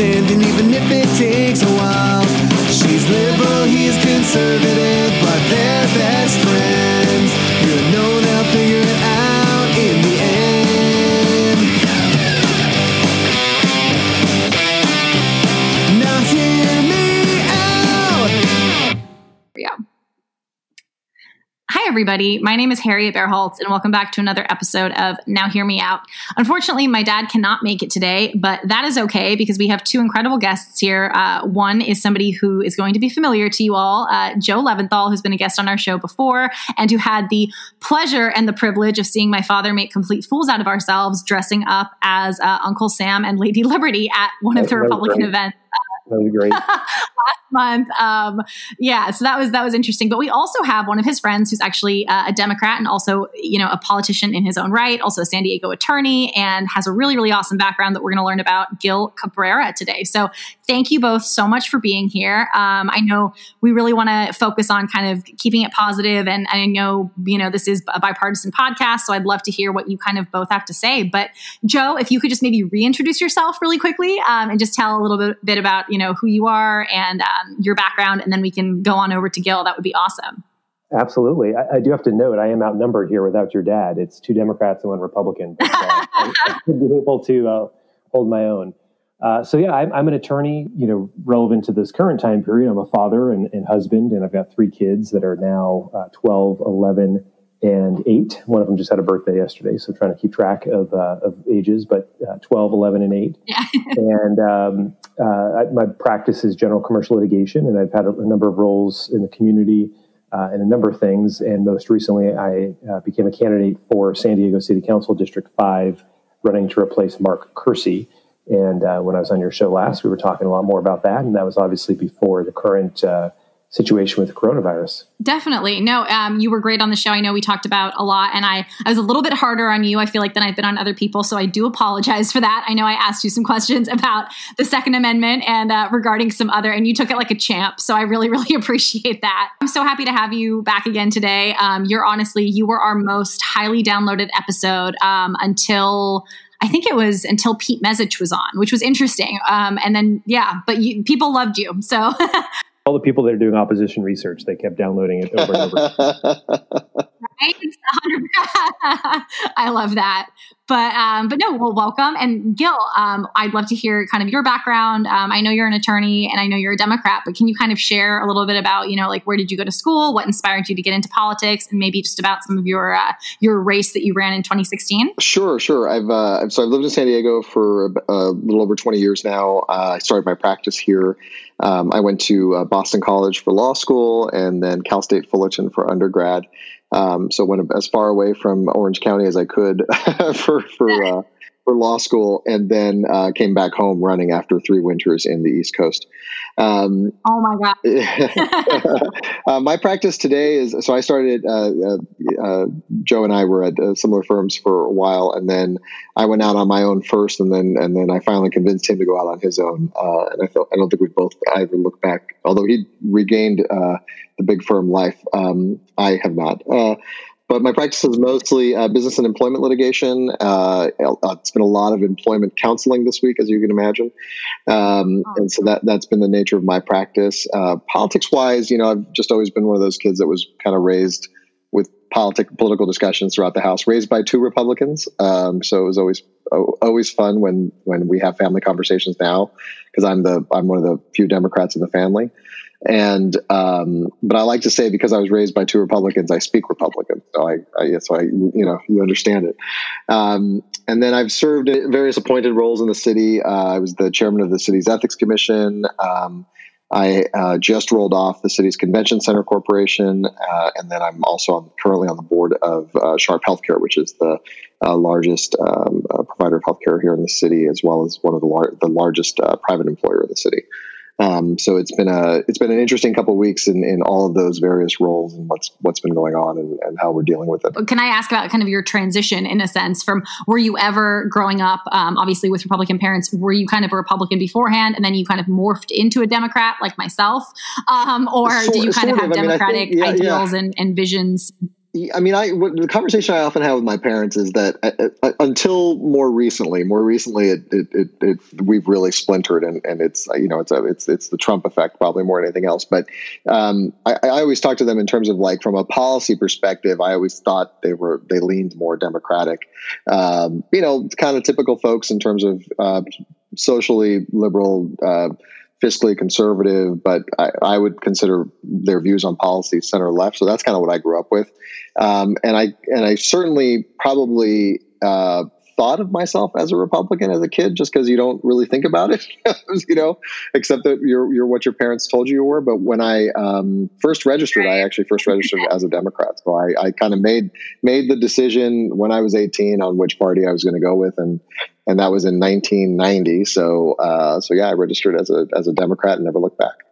understanding, even if it takes a while. She's liberal, he's conservative, everybody. My name is Harriet Bearholtz, and welcome back to another episode of Now Hear Me Out. Unfortunately, my dad cannot make it today, but that is okay because we have two incredible guests here. Uh, one is somebody who is going to be familiar to you all, uh, Joe Leventhal, who's been a guest on our show before, and who had the pleasure and the privilege of seeing my father make complete fools out of ourselves dressing up as uh, Uncle Sam and Lady Liberty at one of the Republican events That was great. month. Um, yeah, so that was that was interesting. But we also have one of his friends who's actually uh, a Democrat and also you know a politician in his own right, also a San Diego attorney, and has a really really awesome background that we're going to learn about. Gil Cabrera today. So thank you both so much for being here. Um, I know we really want to focus on kind of keeping it positive, and I know you know this is a bipartisan podcast, so I'd love to hear what you kind of both have to say. But Joe, if you could just maybe reintroduce yourself really quickly um, and just tell a little bit, bit about you know who you are and um, your background, and then we can go on over to Gil. That would be awesome. Absolutely. I, I do have to note, I am outnumbered here without your dad. It's two Democrats and one Republican. But, uh, I, I should be able to uh, hold my own. Uh, so yeah, I'm, I'm an attorney, you know, relevant to this current time period. I'm a father and, and husband, and I've got three kids that are now uh, 12, 11, and 8. One of them just had a birthday yesterday, so trying to keep track of, uh, of ages, but uh, 12, 11, and 8. Yeah. and um, uh, I, my practice is general commercial litigation, and I've had a, a number of roles in the community uh, and a number of things. And most recently, I uh, became a candidate for San Diego City Council District 5, running to replace Mark Kersey. And uh, when I was on your show last, we were talking a lot more about that, and that was obviously before the current uh, situation with coronavirus. Definitely. No, um, you were great on the show. I know we talked about a lot, and I, I was a little bit harder on you, I feel like, than I've been on other people. So I do apologize for that. I know I asked you some questions about the Second Amendment and uh, regarding some other, and you took it like a champ. So I really, really appreciate that. I'm so happy to have you back again today. Um, you're honestly, you were our most highly downloaded episode um, until. I think it was until Pete Mezich was on, which was interesting. Um, and then, yeah, but you, people loved you. So All the people that are doing opposition research, they kept downloading it over and over. Right? I love that. But um, but no, well, welcome. And Gil, um, I'd love to hear kind of your background. Um, I know you're an attorney and I know you're a Democrat, but can you kind of share a little bit about, you know, like where did you go to school? What inspired you to get into politics? And maybe just about some of your uh, your race that you ran in 2016? Sure, sure. I've uh, so I've lived in San Diego for a, a little over twenty years now. Uh, I started my practice here. Um, I went to uh, Boston College for law school, and then Cal State Fullerton for undergrad. Um, so went as far away from Orange County as I could for for uh, for law school, and then uh, came back home running after three winters in the East Coast. Um, Oh my God. uh, my practice today is so I started. Uh, uh, uh, Joe and I were at uh, similar firms for a while, and then I went out on my own first, and then and then I finally convinced him to go out on his own. Uh, and I felt I don't think we both ever looked back. Although he regained uh, the big firm life, um, I have not. Uh, but my practice is mostly uh, business and employment litigation. Uh, uh, it's been a lot of employment counseling this week, as you can imagine, um, and so that that's been the nature of my practice. Uh, politics wise, you know, I've just always been one of those kids that was kind of raised with politic political discussions throughout the house, raised by two Republicans. Um, so it was always always fun when when we have family conversations now because I'm the I'm one of the few Democrats in the family. And um, but I like to say because I was raised by two Republicans, I speak Republican. So I, I so I you know you understand it. Um, and then I've served various appointed roles in the city. Uh, I was the chairman of the city's ethics commission. Um, I uh, just rolled off the city's convention center corporation, uh, and then I'm also on, currently on the board of uh, Sharp Healthcare, which is the uh, largest um, uh, provider of healthcare here in the city, as well as one of the lar- the largest uh, private employer in the city. Um, so it's been a it's been an interesting couple of weeks in, in all of those various roles and what's what's been going on and, and how we're dealing with it. Can I ask about kind of your transition in a sense from were you ever growing up, um, obviously with Republican parents, were you kind of a Republican beforehand and then you kind of morphed into a Democrat like myself? Um, or Sort- did you kind of sort have of. I mean, Democratic think- yeah, yeah. ideals And, and visions I mean, I the conversation I often have with my parents is that uh, uh, until more recently, more recently, it, it, it, it, we've really splintered, and, and it's you know it's a it's it's the Trump effect probably more than anything else. But um, I, I, always talk to them in terms of like from a policy perspective. I always thought they were they leaned more Democratic, um, you know, kind of typical folks in terms of uh, socially liberal. Uh, fiscally conservative, but I, I, would consider their views on policy center left. So that's kind of what I grew up with, um, and I and I certainly probably uh, thought of myself as a Republican as a kid, just because you don't really think about it, you know, except that you're you're what your parents told you you were. But when I um, first registered, I actually first registered as a Democrat. So I, I kind of made made the decision when I was 18 on which party I was going to go with, and and that was in 1990. So uh, so yeah, I registered as a as a Democrat and never looked back.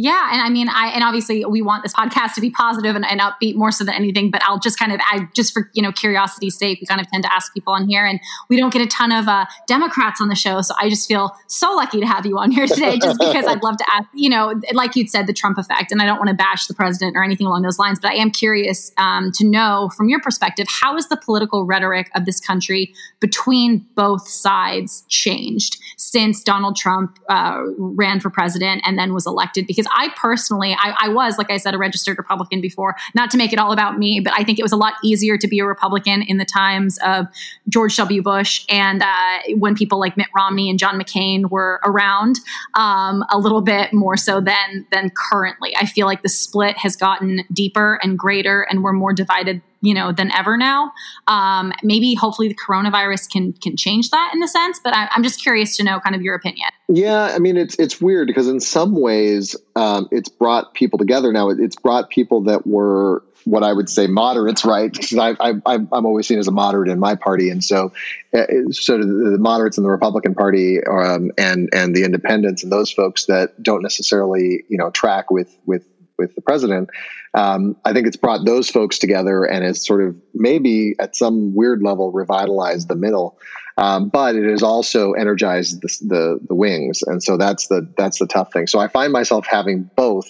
Yeah, and I mean, I and obviously we want this podcast to be positive and, and upbeat more so than anything. But I'll just kind of, I just for you know curiosity's sake, we kind of tend to ask people on here, and we don't get a ton of uh, Democrats on the show, so I just feel so lucky to have you on here today, just because I'd love to ask, you know, like you'd said, the Trump effect, and I don't want to bash the president or anything along those lines, but I am curious um, to know from your perspective, how has the political rhetoric of this country between both sides changed since Donald Trump uh, ran for president and then was elected? Because I personally, I, I, was, like I said, a registered Republican before, not to make it all about me, but I think it was a lot easier to be a Republican in the times of George W. Bush and uh, when people like Mitt Romney and John McCain were around um, a little bit more so than, than currently. I feel like the split has gotten deeper and greater and we're more divided you know than ever now. Um, maybe hopefully the coronavirus can can change that in the sense but I, am just curious to know kind of your opinion. Yeah i mean it's it's weird because in some ways um, it's brought people together. Now it's brought people that were what I would say moderates, right? Because I, I'm always seen as a moderate in my party, and so uh, so the moderates in the Republican Party um, and and the independents and those folks that don't necessarily you know track with with with the president. Um, I think it's brought those folks together and has sort of maybe at some weird level revitalized the middle. Um, but it has also energized the, the, the wings, and so that's the that's the tough thing. So I find myself having both.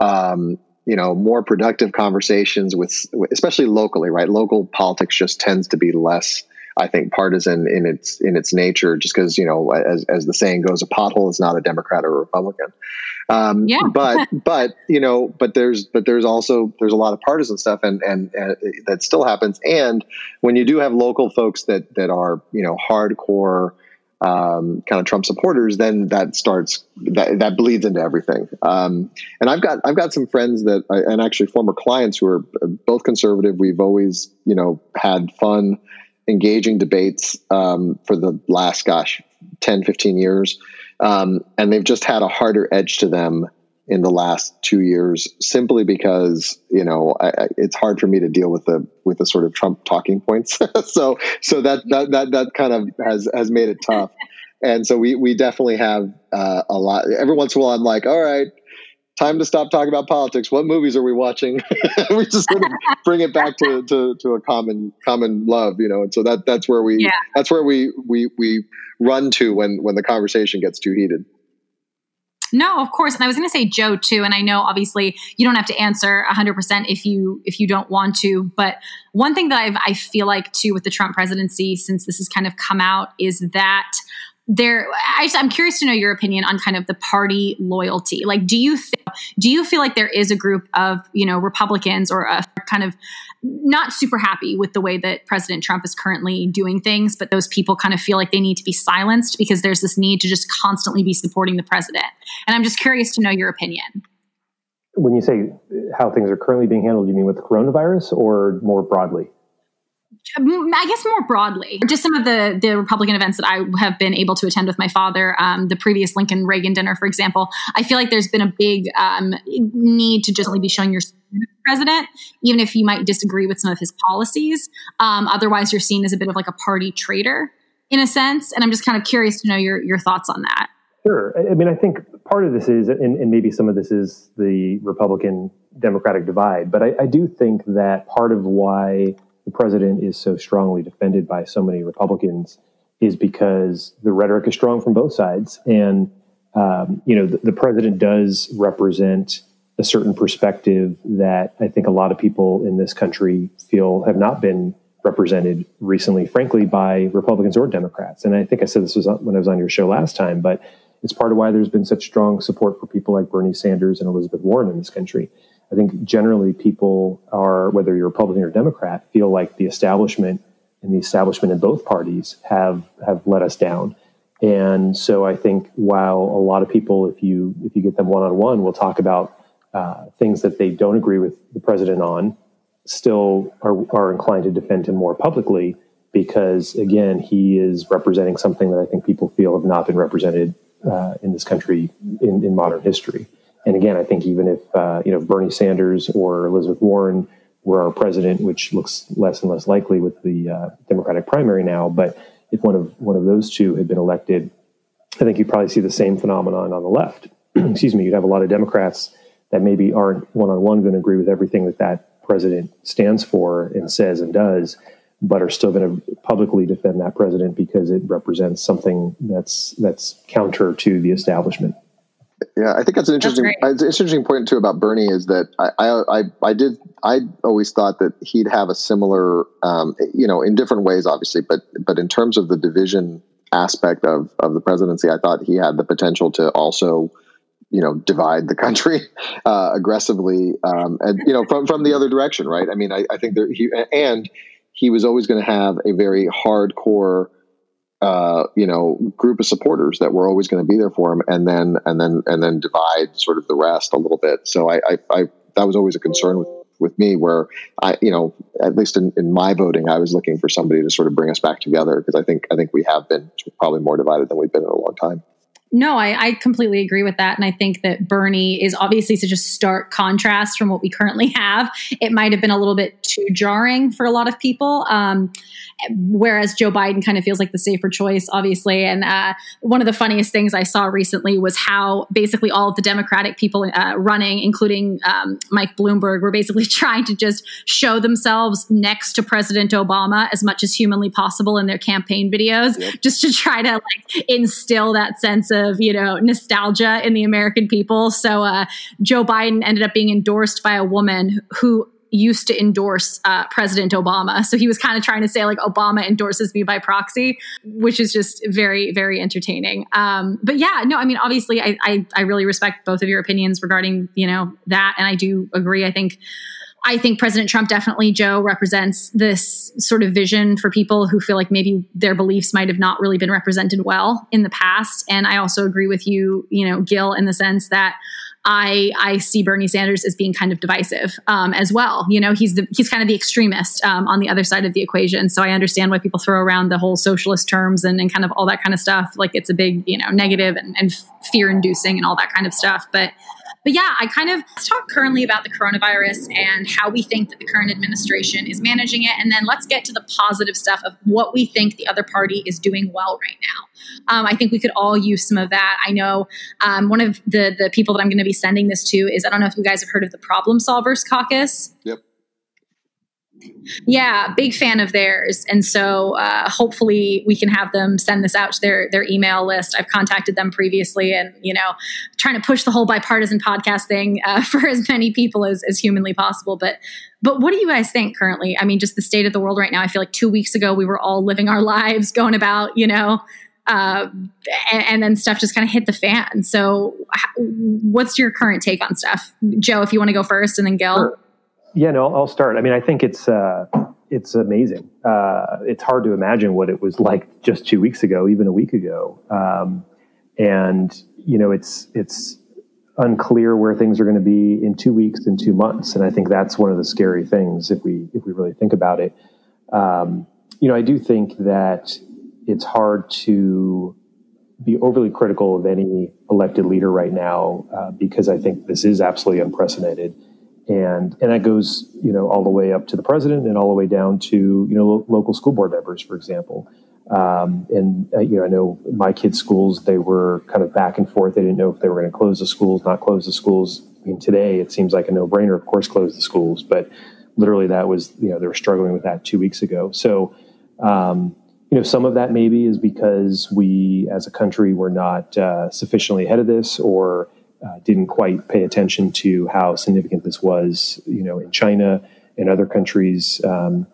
Um, you know, more productive conversations with, especially locally, right? Local politics just tends to be less I think partisan in its in its nature, just because you know, as as the saying goes, a pothole is not a Democrat or a Republican. Um, yeah. but but you know, but there's but there's also there's a lot of partisan stuff, and, and and that still happens. And when you do have local folks that that are you know hardcore. Um, kind of Trump supporters, then that starts that, that bleeds into everything. Um, and I've got I've got some friends that and actually former clients who are both conservative. We've always you know had fun engaging debates um, for the last, gosh, 10, 15 years. Um, and they've just had a harder edge to them in the last two years simply because you know I, I, it's hard for me to deal with the with the sort of Trump talking points. so so that, that that that kind of has has made it tough. And so we we definitely have uh, a lot. Every once in a while, I'm like, all right, time to stop talking about politics. What movies are we watching? we just sort of bring it back to, to, to, a common common love, you know. And so that that's where we yeah. that's where we we we run to when when the conversation gets too heated. No, of course. And I was going to say Joe too. And I know obviously you don't have to answer 100% if you if you don't want to. But one thing that I've, I feel like too with the Trump presidency, since this has kind of come out, is that there I, am curious to know your opinion on kind of the party loyalty. Like do you th- do you feel like there is a group of you know republicans or a kind of not super happy with the way that president trump is currently doing things but those people kind of feel like they need to be silenced because there's this need to just constantly be supporting the president? And i'm just curious to know your opinion. When you say how things are currently being handled do you mean with the coronavirus or more broadly I guess more broadly, just some of the the Republican events that I have been able to attend with my father, um, the previous Lincoln Reagan dinner, for example. I feel like there's been a big um, need to just be showing your president, even if you might disagree with some of his policies. Um, otherwise, you're seen as a bit of like a party traitor in a sense. And I'm just kind of curious to know your your thoughts on that. Sure. I mean, I think part of this is, and, and maybe some of this is the Republican Democratic divide, but I, I do think that part of why the president is so strongly defended by so many Republicans is because the rhetoric is strong from both sides. And, um, you know, the, the, president does represent a certain perspective that I think a lot of people in this country feel have not been represented recently, frankly, by Republicans or Democrats. And I think I said this was when I was on your show last time, but it's part of why there's been such strong support for people like Bernie Sanders and Elizabeth Warren in this country. I think generally people are, whether you're Republican or Democrat, feel like the establishment and the establishment in both parties have have let us down. And so I think while a lot of people, if you if you get them one on one, will talk about uh, things that they don't agree with the president on, still are, are inclined to defend him more publicly because again he is representing something that I think people feel have not been represented uh, in this country in, in modern history. And again, I think even if uh, you know Bernie Sanders or Elizabeth Warren were our president, which looks less and less likely with the uh, Democratic primary now, but if one of one of those two had been elected, I think you'd probably see the same phenomenon on the left. Excuse me, you'd have a lot of Democrats that maybe aren't one on one going to agree with everything that that president stands for and says and does, but are still going to publicly defend that president because it represents something that's that's counter to the establishment. Yeah, I think that's an interesting. That's an interesting point too about Bernie is that I, I, I did I always thought that he'd have a similar, um, you know, in different ways, obviously, but but in terms of the division aspect of of the presidency, I thought he had the potential to also, you know, divide the country uh, aggressively, um, and you know, from from the other direction, right? I mean, I, I think there he and he was always going to have a very hardcore uh, you know, group of supporters that were always going to be there for him, and then and then and then divide sort of the rest a little bit. So I, I, I that was always a concern with with me, where I, you know, at least in, in my voting, I was looking for somebody to sort of bring us back together because I think I think we have been probably more divided than we've been in a long time. No, I, I, completely agree with that. And I think that Bernie is obviously such a stark contrast from what we currently have. It might have been a little bit too jarring for a lot of people. Um, whereas Joe Biden kind of feels like the safer choice, obviously. And uh, one of the funniest things I saw recently was how basically all of the Democratic people uh, running, including um, Mike Bloomberg, were basically trying to just show themselves next to President Obama as much as humanly possible in their campaign videos, yep. just to try to like instill that sense of you know nostalgia in the American people. So uh, Joe Biden ended up being endorsed by a woman who used to endorse uh, President Obama. So he was kind of trying to say, like, Obama endorses me by proxy, which is just very, very entertaining. Um, but yeah, no, I mean, obviously, I, I, I really respect both of your opinions regarding, you know, that. And I do agree. I think. I think President Trump definitely, Joe, represents this sort of vision for people who feel like maybe their beliefs might have not really been represented well in the past. And I also agree with you, you know, Gil, in the sense that I I see Bernie Sanders as being kind of divisive um, as well. You know, he's the he's kind of the extremist um, on the other side of the equation. So I understand why people throw around the whole socialist terms and, and kind of all that kind of stuff. Like it's a big you know negative and, and fear inducing and all that kind of stuff. But but yeah, I kind of let's talk currently about the coronavirus and how we think that the current administration is managing it. And then let's get to the positive stuff of what we think the other party is doing well right now. Um, I think we could all use some of that. I know um, one of the, the people that I'm going to be sending this to is I don't know if you guys have heard of the Problem Solvers Caucus. Yep. Yeah, big fan of theirs, and so uh, hopefully we can have them send this out to their their email list. I've contacted them previously, and you know, trying to push the whole bipartisan podcast thing uh, for as many people as, as humanly possible. But but what do you guys think currently? I mean, just the state of the world right now. I feel like two weeks ago we were all living our lives, going about, you know. Uh, and, and, then stuff just kind of hit the fan. So, what's your current take on stuff, Joe? If you want to go first, and then Gil. Sure. Yeah, no, I'll start. I mean, I think it's uh, it's amazing. Uh, it's hard to imagine what it was like just two weeks ago, even a week ago, um, and you know, it's it's unclear where things are going to be in two weeks in two months, and I think that's one of the scary things if we if we really think about it. Um, you know, I do think that it's hard to be overly critical of any elected leader right now uh, because I think this is absolutely unprecedented and and that goes you know all the way up to the president and all the way down to you know lo- local school board members, for example. Um, and uh, you know, I know my kids' schools they were kind of back and forth. They didn't know if they were going to close the schools, not close the schools. I mean, today it seems like a no-brainer. Of course, close the schools, but literally that was you know they were struggling with that two weeks ago. So. Um, you know, some of that maybe is because we, as a country, were not uh, sufficiently ahead of this, or uh, didn't quite pay attention to how significant this was, you know, in China and other countries. Um,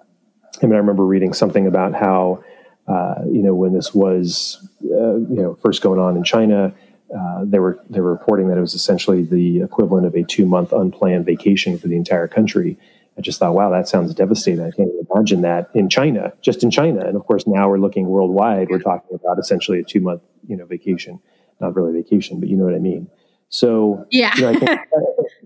I mean, I remember reading something about how, uh, you know, when this was, uh, you know, first going on in China, uh, they were they were reporting that it was essentially the equivalent of a two month unplanned vacation for the entire country. I just thought, wow, that sounds devastating. I can't imagine that in China, just in China. And of course, now we're looking worldwide. We're talking about essentially a two month, you know, vacation. Not really vacation, but you know what I mean. So, yeah, you know, I think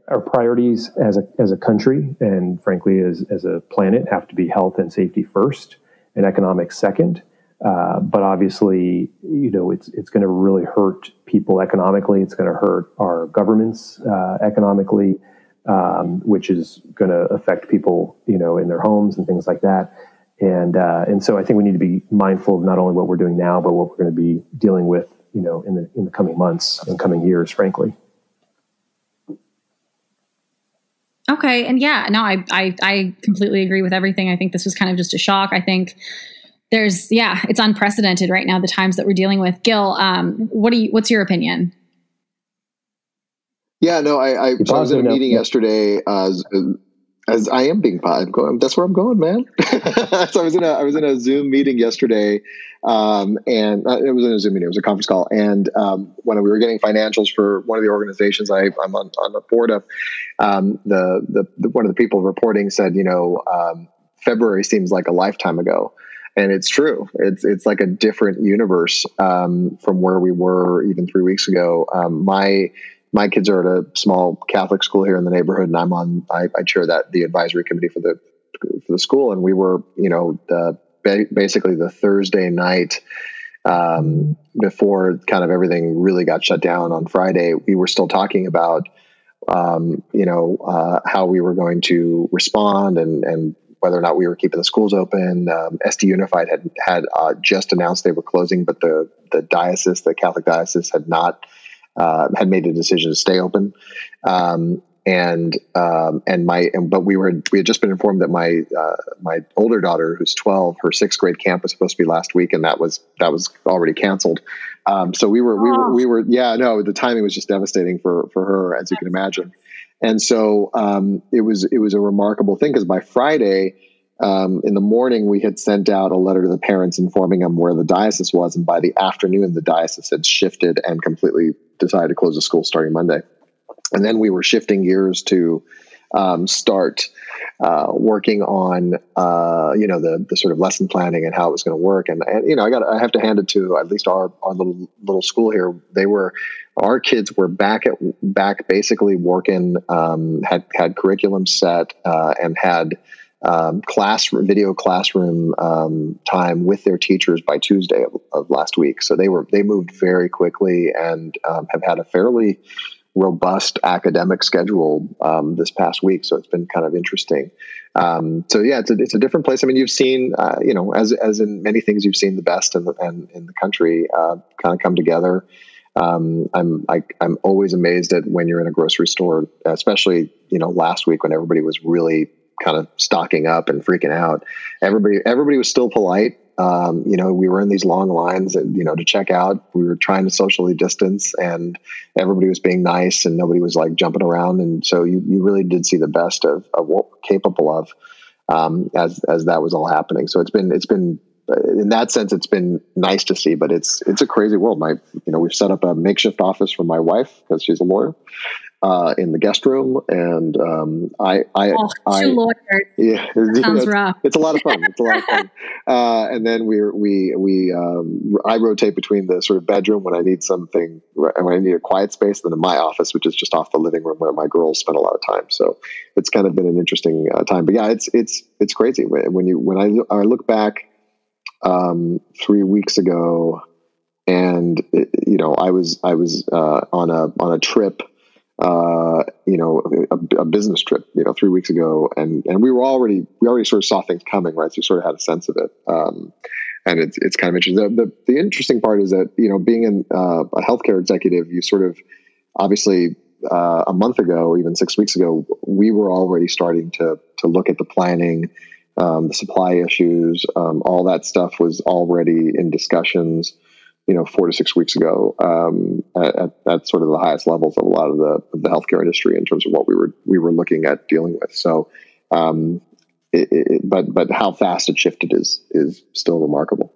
our priorities as a as a country and frankly as as a planet have to be health and safety first, and economics second. Uh, but obviously, you know, it's it's going to really hurt people economically. It's going to hurt our governments uh, economically um, which is going to affect people, you know, in their homes and things like that. And uh, and so I think we need to be mindful of not only what we're doing now, but what we're going to be dealing with, you know, in the in the coming months and coming years, frankly. Okay, and yeah, no, I, I I completely agree with everything. I think this was kind of just a shock. I think there's yeah, it's unprecedented right now the times that we're dealing with. Gil, um, what do you? What's your opinion? Yeah, no, I, I, so I was in a meeting yesterday. Uh, as, I am being I'm going. That's where I'm going, man. so I was in a I was in a Zoom meeting yesterday, um, and uh, it was in a Zoom meeting. It was a conference call, and um, when we were getting financials for one of the organizations I, am on, on the board of, um, the, the, the one of the people reporting said, you know, um, February seems like a lifetime ago and it's true. It's it's like a different universe um, from where we were even three weeks ago. Um, my my kids are at a small Catholic school here in the neighborhood, and I'm on. I, I chair that the advisory committee for the for the school, and we were, you know, the basically the Thursday night um, before kind of everything really got shut down on Friday. We were still talking about, um, you know, uh, how we were going to respond and and whether or not we were keeping the schools open. Um, SD Unified had had uh, just announced they were closing, but the the diocese, the Catholic diocese, had not uh, had made a decision to stay open. Um, and um, and my and, but we were we had just been informed that my uh, my older daughter who's 12 her sixth grade camp was supposed to be last week and that was that was already canceled. Um, so we were we were we were yeah no the timing was just devastating for for her as you can imagine. And so um, it was it was a remarkable thing because by Friday um, in the morning, we had sent out a letter to the parents informing them where the diocese was, and by the afternoon, the diocese had shifted and completely decided to close the school starting Monday. And then we were shifting gears to um, start uh, working on uh, you know the the sort of lesson planning and how it was going to work. And, and you know, I got I have to hand it to at least our our little little school here. They were our kids were back at back basically working um, had had curriculum set uh, and had um, class video classroom um, time with their teachers by Tuesday of, of, last week. So they were they moved very quickly and um, have had a fairly robust academic schedule um, this past week. So it's been kind of interesting. Um, so yeah, it's a, it's a different place. I mean, you've seen uh, you know as as in many things, you've seen the best in the in, in the country uh, kind of come together. Um, I'm I, am i am always amazed at when you're in a grocery store, especially you know last week when everybody was really kind of stocking up and freaking out. Everybody, everybody was still polite. Um, you know, we were in these long lines, and you know, to check out. We were trying to socially distance, and everybody was being nice, and nobody was like jumping around. And so, you, you really did see the best of, of what we're capable of um, as as that was all happening. So it's been it's been in that sense, it's been nice to see, but it's it's a crazy world. My you know, we've set up a makeshift office for my wife because she's a lawyer, uh, in the guest room, and um, I, I, oh, I. Yeah, sounds rough. It's a lot of fun. It's a lot of fun. Uh, and then we we we um, I rotate between the sort of bedroom when I need something when I need a quiet space, then in my office, which is just off the living room where my girls spend a lot of time. So it's kind of been an interesting uh, time. But yeah, it's it's it's crazy when you when I I look back um, three weeks ago, and it, you know I was I was uh, on a on a trip uh, you know, a, a, business trip, you know, three weeks ago, and and we were already we already sort of saw things coming, right? So we sort of had a sense of it, um, and it's it's kind of interesting. The, the, the interesting part is that you know, being in, uh, a healthcare executive, you sort of obviously uh, a month ago, even six weeks ago, we were already starting to to look at the planning, um, the supply issues, um, all that stuff was already in discussions. You know, four to six weeks ago, um, at, at, sort of the highest levels of a lot of the of the healthcare industry in terms of what we were we were looking at dealing with. So, um, it, it, but but how fast it shifted is is still remarkable.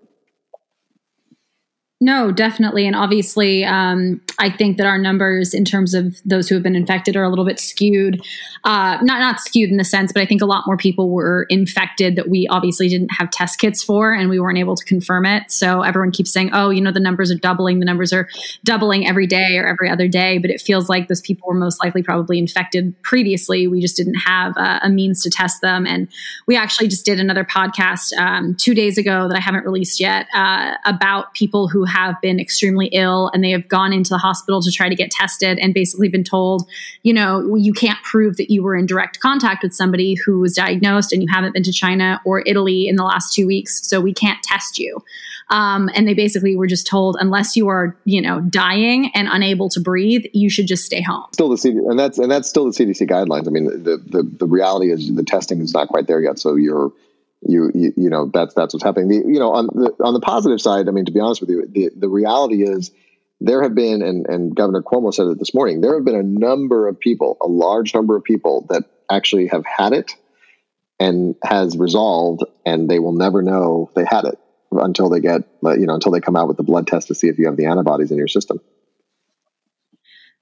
No, definitely. And obviously, um, I think that our numbers in terms of those who have been infected are a little bit skewed. Uh, not not skewed in the sense, but I think a lot more people were infected that we obviously didn't have test kits for, and we weren't able to confirm it. So everyone keeps saying, "Oh, you know, the numbers are doubling. The numbers are doubling every day or every other day." But it feels like those people were most likely probably infected previously. We just didn't have uh, a means to test them. And we actually just did another podcast um, two days ago that I haven't released yet uh, about people who have been extremely ill and they have gone into the hospital to try to get tested and basically been told, you know, you can't prove that you were in direct contact with somebody who was diagnosed and you haven't been to China or Italy in the last two weeks, so we can't test you. Um, and they basically were just told, unless you are, you know, dying and unable to breathe, you should just stay home. Still the CDC, and that's and that's still the CDC guidelines. I mean, the the, the reality is the testing is not quite there yet, so you're you, you, you know that's that's what's happening. The, you know on the on the positive side, I mean to be honest with you, the the reality is there have been and and Governor Cuomo said it this morning. There have been a number of people, a large number of people that actually have had it and has resolved, and they will never know they had it until they get you know until they come out with the blood test to see if you have the antibodies in your system.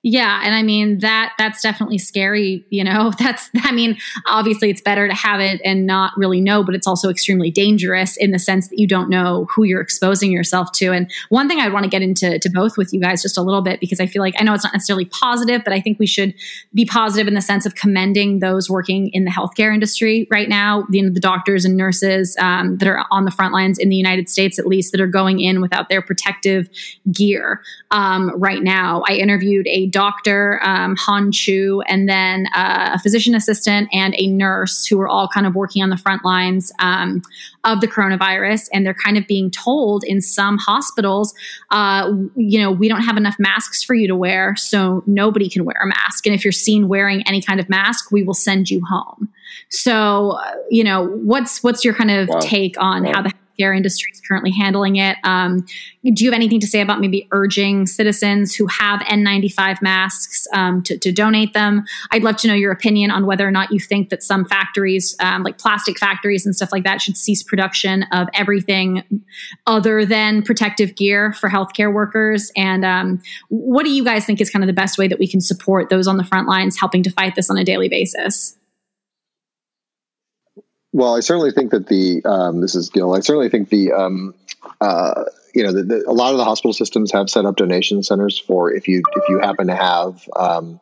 Yeah, and I mean that that's definitely scary, you know. That's I mean, obviously it's better to have it and not really know, but it's also extremely dangerous in the sense that you don't know who you're exposing yourself to. And one thing I want to get into to both with you guys just a little bit because I feel like I know it's not necessarily positive, but I think we should be positive in the sense of commending those working in the healthcare industry right now, you know, the doctors and nurses um, that are on the front lines in the United States at least that are going in without their protective gear um, right now. I interviewed a doctor, um, Han Chu, and then uh, a physician assistant and a nurse who are all kind of working on the front lines um, of the coronavirus. And they're kind of being told in some hospitals, uh, you know, we don't have enough masks for you to wear, so nobody can wear a mask. And if you're seen wearing any kind of mask, we will send you home. So, uh, you know, what's what's your kind of wow. take on wow. how the healthcare industry is currently handling it. Um, do you have anything to say about maybe urging citizens who have N95 masks um, to, to, donate them? I'd love to know your opinion on whether or not you think that some factories, um, like plastic factories and stuff like that, should cease production of everything other than protective gear for healthcare workers. And um, what do you guys think is kind of the best way that we can support those on the front lines helping to fight this on a daily basis? Well, I certainly think that the um, this is Gil. I certainly think the um, uh, you know the, the, a lot of the hospital systems have set up donation centers for if you if you happen to have um,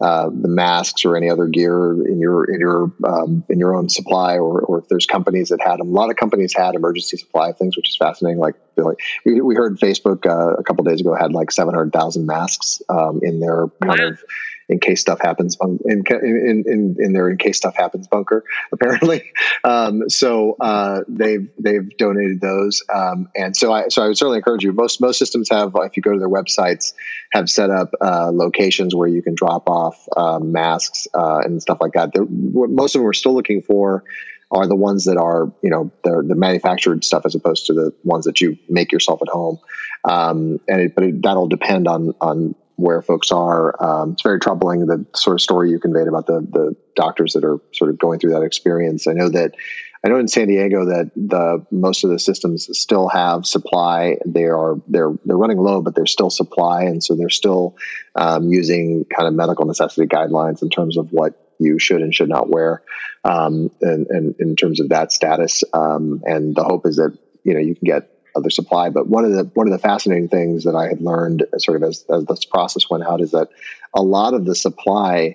uh, the masks or any other gear in your in your um, in your own supply, or, or if there's companies that had them. A lot of companies had emergency supply of things, which is fascinating. Like, like we, we heard Facebook uh, a couple days ago had like seven hundred thousand masks um, in their kind wow. of in case stuff happens in in in, in their in case stuff happens bunker apparently. Um, so uh, they've they've donated those, um, and so I so I would certainly encourage you. Most most systems have if you go to their websites have set up uh, locations where you can drop off um, masks uh, and stuff like that. They're, most of them are still looking for are the ones that are you know the, the manufactured stuff as opposed to the ones that you make yourself at home um, and it, but it, that'll depend on on where folks are. Um, it's very troubling the sort of story you conveyed about the the doctors that are sort of going through that experience. I know that I know in San Diego that the most of the systems still have supply. They are they're they're running low, but there's still supply, and so they're still um, using kind of medical necessity guidelines in terms of what you should and should not wear, um, and, and in terms of that status. Um, and the hope is that you know you can get other supply. But one of the one of the fascinating things that I had learned sort of as, as this process went out is that a lot of the supply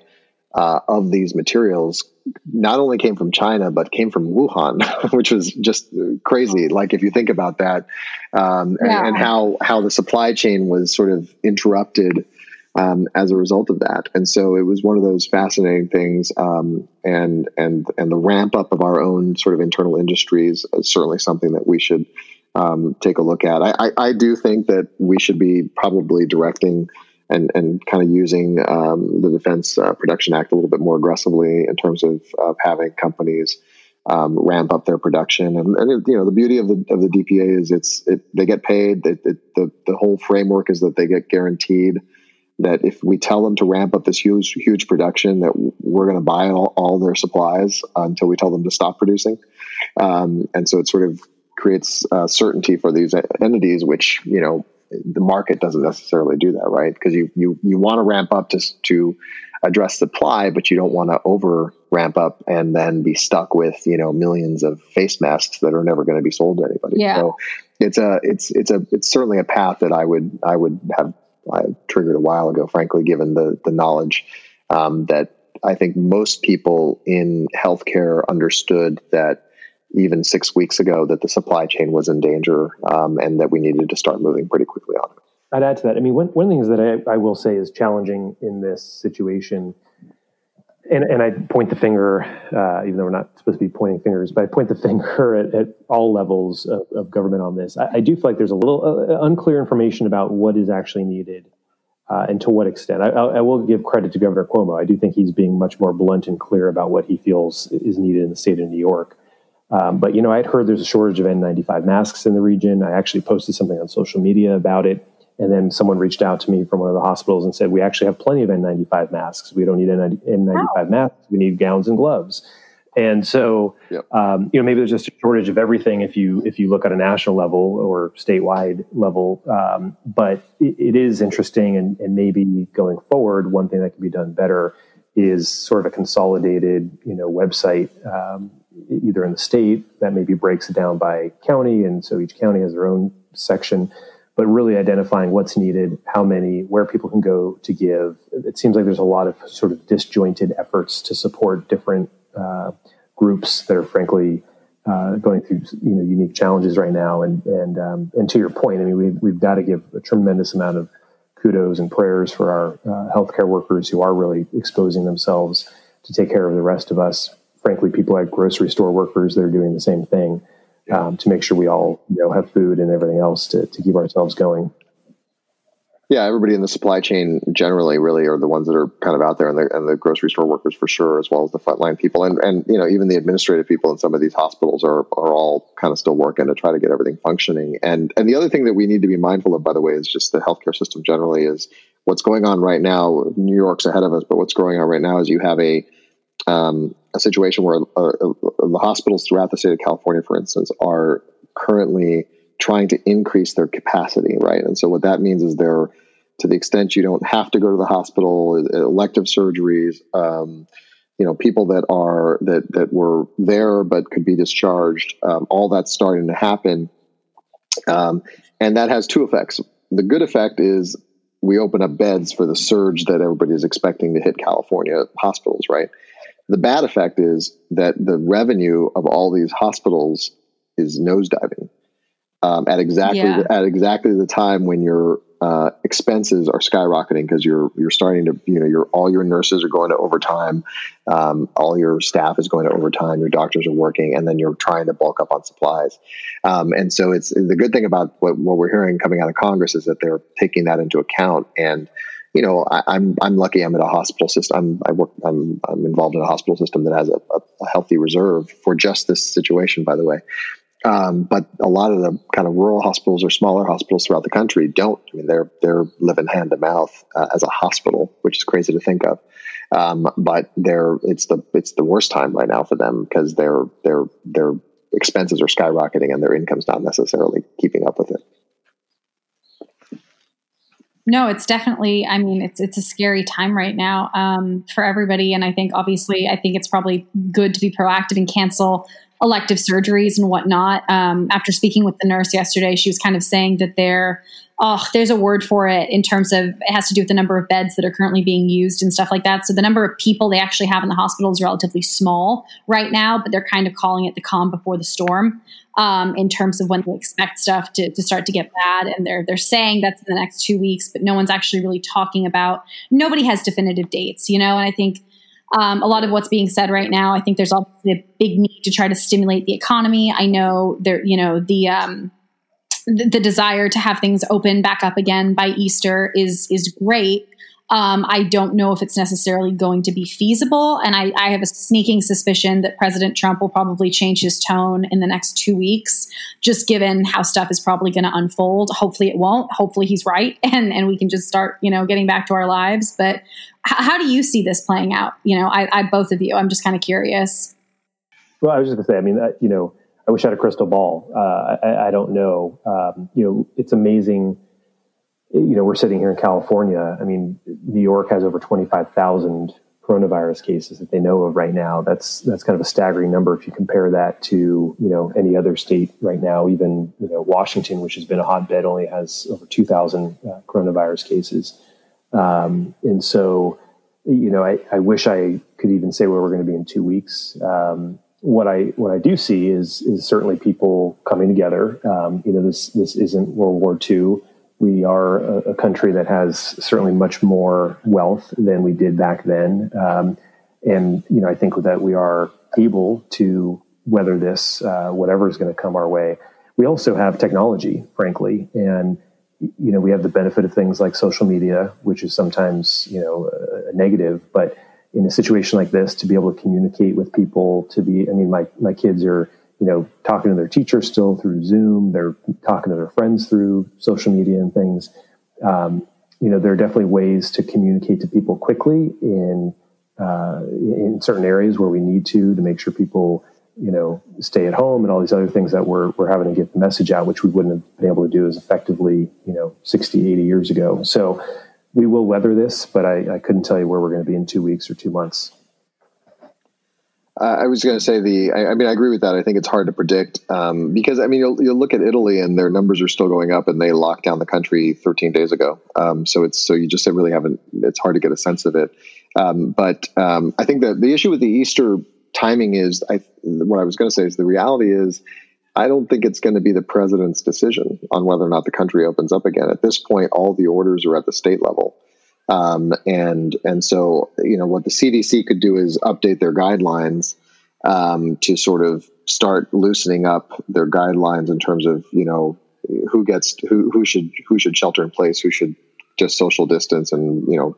uh, of these materials not only came from China but came from Wuhan, which was just crazy. Like if you think about that, um, yeah. and, and, how how the supply chain was sort of interrupted. Um, as a result of that, and so it was one of those fascinating things, um, and and and the ramp up of our own sort of internal industries is certainly something that we should um, take a look at. I, I, I, do think that we should be probably directing and, and kind of using um, the Defense uh, Production Act a little bit more aggressively in terms of, of having companies um, ramp up their production. And, and, you know, the beauty of the of the DPA is it's it, they get paid. It, it, the the whole framework is that they get guaranteed that if we tell them to ramp up this huge huge production, that we're going to buy all, all their supplies until we tell them to stop producing. Um, and so it sort of creates uh, certainty for these entities, which you know the market doesn't necessarily do that, right? Because you you you want to ramp up to to address supply, but you don't want to over ramp up and then be stuck with you know millions of face masks that are never going to be sold to anybody. Yeah. So it's a it's it's a it's certainly a path that I would I would have I triggered a while ago, frankly, given the the knowledge um, that I think most people in healthcare understood that even six weeks ago that the supply chain was in danger um, and that we needed to start moving pretty quickly on it. I'd add to that. I mean, one, one of the things that I, I will say is challenging in this situation, and, and I point the finger, uh, even though we're not supposed to be pointing fingers, but I point the finger at, at all levels of, of, government on this. I, I, do feel like there's a little uh, unclear information about what is actually needed uh, and to what extent. I, I, will give credit to Governor Cuomo. I do think he's being much more blunt and clear about what he feels is needed in the state of New York. Um, but you know, I'd heard there's a shortage of N95 masks in the region. I actually posted something on social media about it, and then someone reached out to me from one of the hospitals and said, "We actually have plenty of N95 masks. We don't need N95 wow. masks. We need gowns and gloves." And so, yep. um, you know, maybe there's just a shortage of everything if you if you look at a national level or statewide level. Um, but it, it is interesting, and, and maybe going forward, one thing that can be done better is sort of a consolidated, you know, website um, either in the state that maybe breaks it down by county, and so each county has their own section. But really identifying what's needed, how many, where people can go to give. It seems like there's a lot of sort of disjointed efforts to support different uh, groups that are frankly uh, going through you know unique challenges right now. And and um, and to your point, I mean we've we've got to give a tremendous amount of kudos and prayers for our uh, healthcare workers who are really exposing themselves to take care of the rest of us frankly, people like grocery store workers that are doing the same thing um, to make sure we all you know have food and everything else to, to keep ourselves going. Yeah, everybody in the supply chain generally really are the ones that are kind of out there, and the, and the grocery store workers for sure, as well as the frontline people, and and you know even the administrative people in some of these hospitals are are all kind of still working to try to get everything functioning. And and the other thing that we need to be mindful of, by the way, is just the healthcare system generally is what's going on right now. New York's ahead of us, but what's going on right now is you have a um, a situation where uh, uh, the hospitals throughout the state of California, for instance, are currently trying to increase their capacity, right? And so what that means is they're, to the extent you don't have to go to the hospital, elective surgeries, um, you know, people that are that that were there but could be discharged, um, all that's starting to happen, um, and that has two effects. The good effect is we open up beds for the surge that everybody is expecting to hit California hospitals, right? The bad effect is that the revenue of all these hospitals is nosediving um, at exactly yeah. the, at exactly the time when your uh, expenses are skyrocketing because you're you're starting to you know your all your nurses are going to overtime, um, all your staff is going to overtime, your doctors are working, and then you're trying to bulk up on supplies. Um, and so it's the good thing about what, what we're hearing coming out of Congress is that they're taking that into account and you know, I, am I'm, I'm lucky. I'm in a hospital system. I'm, I work. I'm I'm involved in a hospital system that has a, a, a healthy reserve for just this situation. By the way, um, but a lot of the kind of rural hospitals or smaller hospitals throughout the country don't. I mean, they're they're living hand to mouth uh, as a hospital, which is crazy to think of. Um, but they're it's the it's the worst time right now for them because their their their expenses are skyrocketing and their income's not necessarily keeping up with it no, it's definitely. I mean, it's it's a scary time right now um, for everybody, and I think obviously, I think it's probably good to be proactive and cancel elective surgeries and whatnot. Um, after speaking with the nurse yesterday, she was kind of saying that there, oh, there's a word for it in terms of it has to do with the number of beds that are currently being used and stuff like that. So the number of people they actually have in the hospital is relatively small right now, but they're kind of calling it the calm before the storm um, in terms of when they expect stuff to, to start to get bad. And they're they're saying that's in the next two weeks, but no one's actually really talking about. Nobody has definitive dates, you know. And I think um, a lot of what's being said right now, I think there's obviously a big need to try to stimulate the economy. I know there, you know, the um, the, the desire to have things open back up again by Easter is is great. Um, I don't know if it's necessarily going to be feasible. And I, I, have a sneaking suspicion that President Trump will probably change his tone in the next two weeks, just given how stuff is probably going to unfold. Hopefully it won't. Hopefully he's right and, and we can just start, you know, getting back to our lives. But h- how do you see this playing out? You know, I, I both of you, I'm just kind of curious. Well, I was just going to say, I mean, uh, you know, I wish I had a crystal ball. Uh, I, I, don't know. Um, you know, it's amazing you know, we're sitting here in California. I mean, New York has over 25,000 coronavirus cases that they know of right now. That's that's kind of a staggering number if you compare that to you know any other state right now. Even you know Washington, which has been a hotbed, only has over 2,000 uh, coronavirus cases. Um, and so, you know, I, I, wish I could even say where we're going to be in two weeks. Um, what I what I do see is is certainly people coming together. Um, you know, this this isn't World War II we are a, a, country that has certainly much more wealth than we did back then. Um, and, you know, I think that we are able to weather this, uh, whatever is going to come our way. We also have technology, frankly, and, you know, we have the benefit of things like social media, which is sometimes, you know, a, a negative, but in a situation like this, to be able to communicate with people, to be, I mean, my, my kids are, you know, talking to their teachers still through Zoom. They're talking to their friends through social media and things. Um, you know, there are definitely ways to communicate to people quickly in uh, in certain areas where we need to to make sure people, you know, stay at home and all these other things that we're we're having to get the message out, which we wouldn't have been able to do as effectively, you know, 60, 80 years ago. So we will weather this, but I, I couldn't tell you where we're going to be in two weeks or two months. Uh, I was going to say the. I, I, mean, I agree with that. I think it's hard to predict um, because I mean, you'll, you'll look at Italy and their numbers are still going up, and they locked down the country 13 days ago. Um, so it's so you just really haven't. It's hard to get a sense of it. Um, but um, I think that the issue with the Easter timing is, I what I was going to say is the reality is, I don't think it's going to be the president's decision on whether or not the country opens up again. At this point, all the orders are at the state level. Um, and and so you know what the CDC could do is update their guidelines um, to sort of start loosening up their guidelines in terms of you know who gets who who should who should shelter in place, who should just social distance, and you know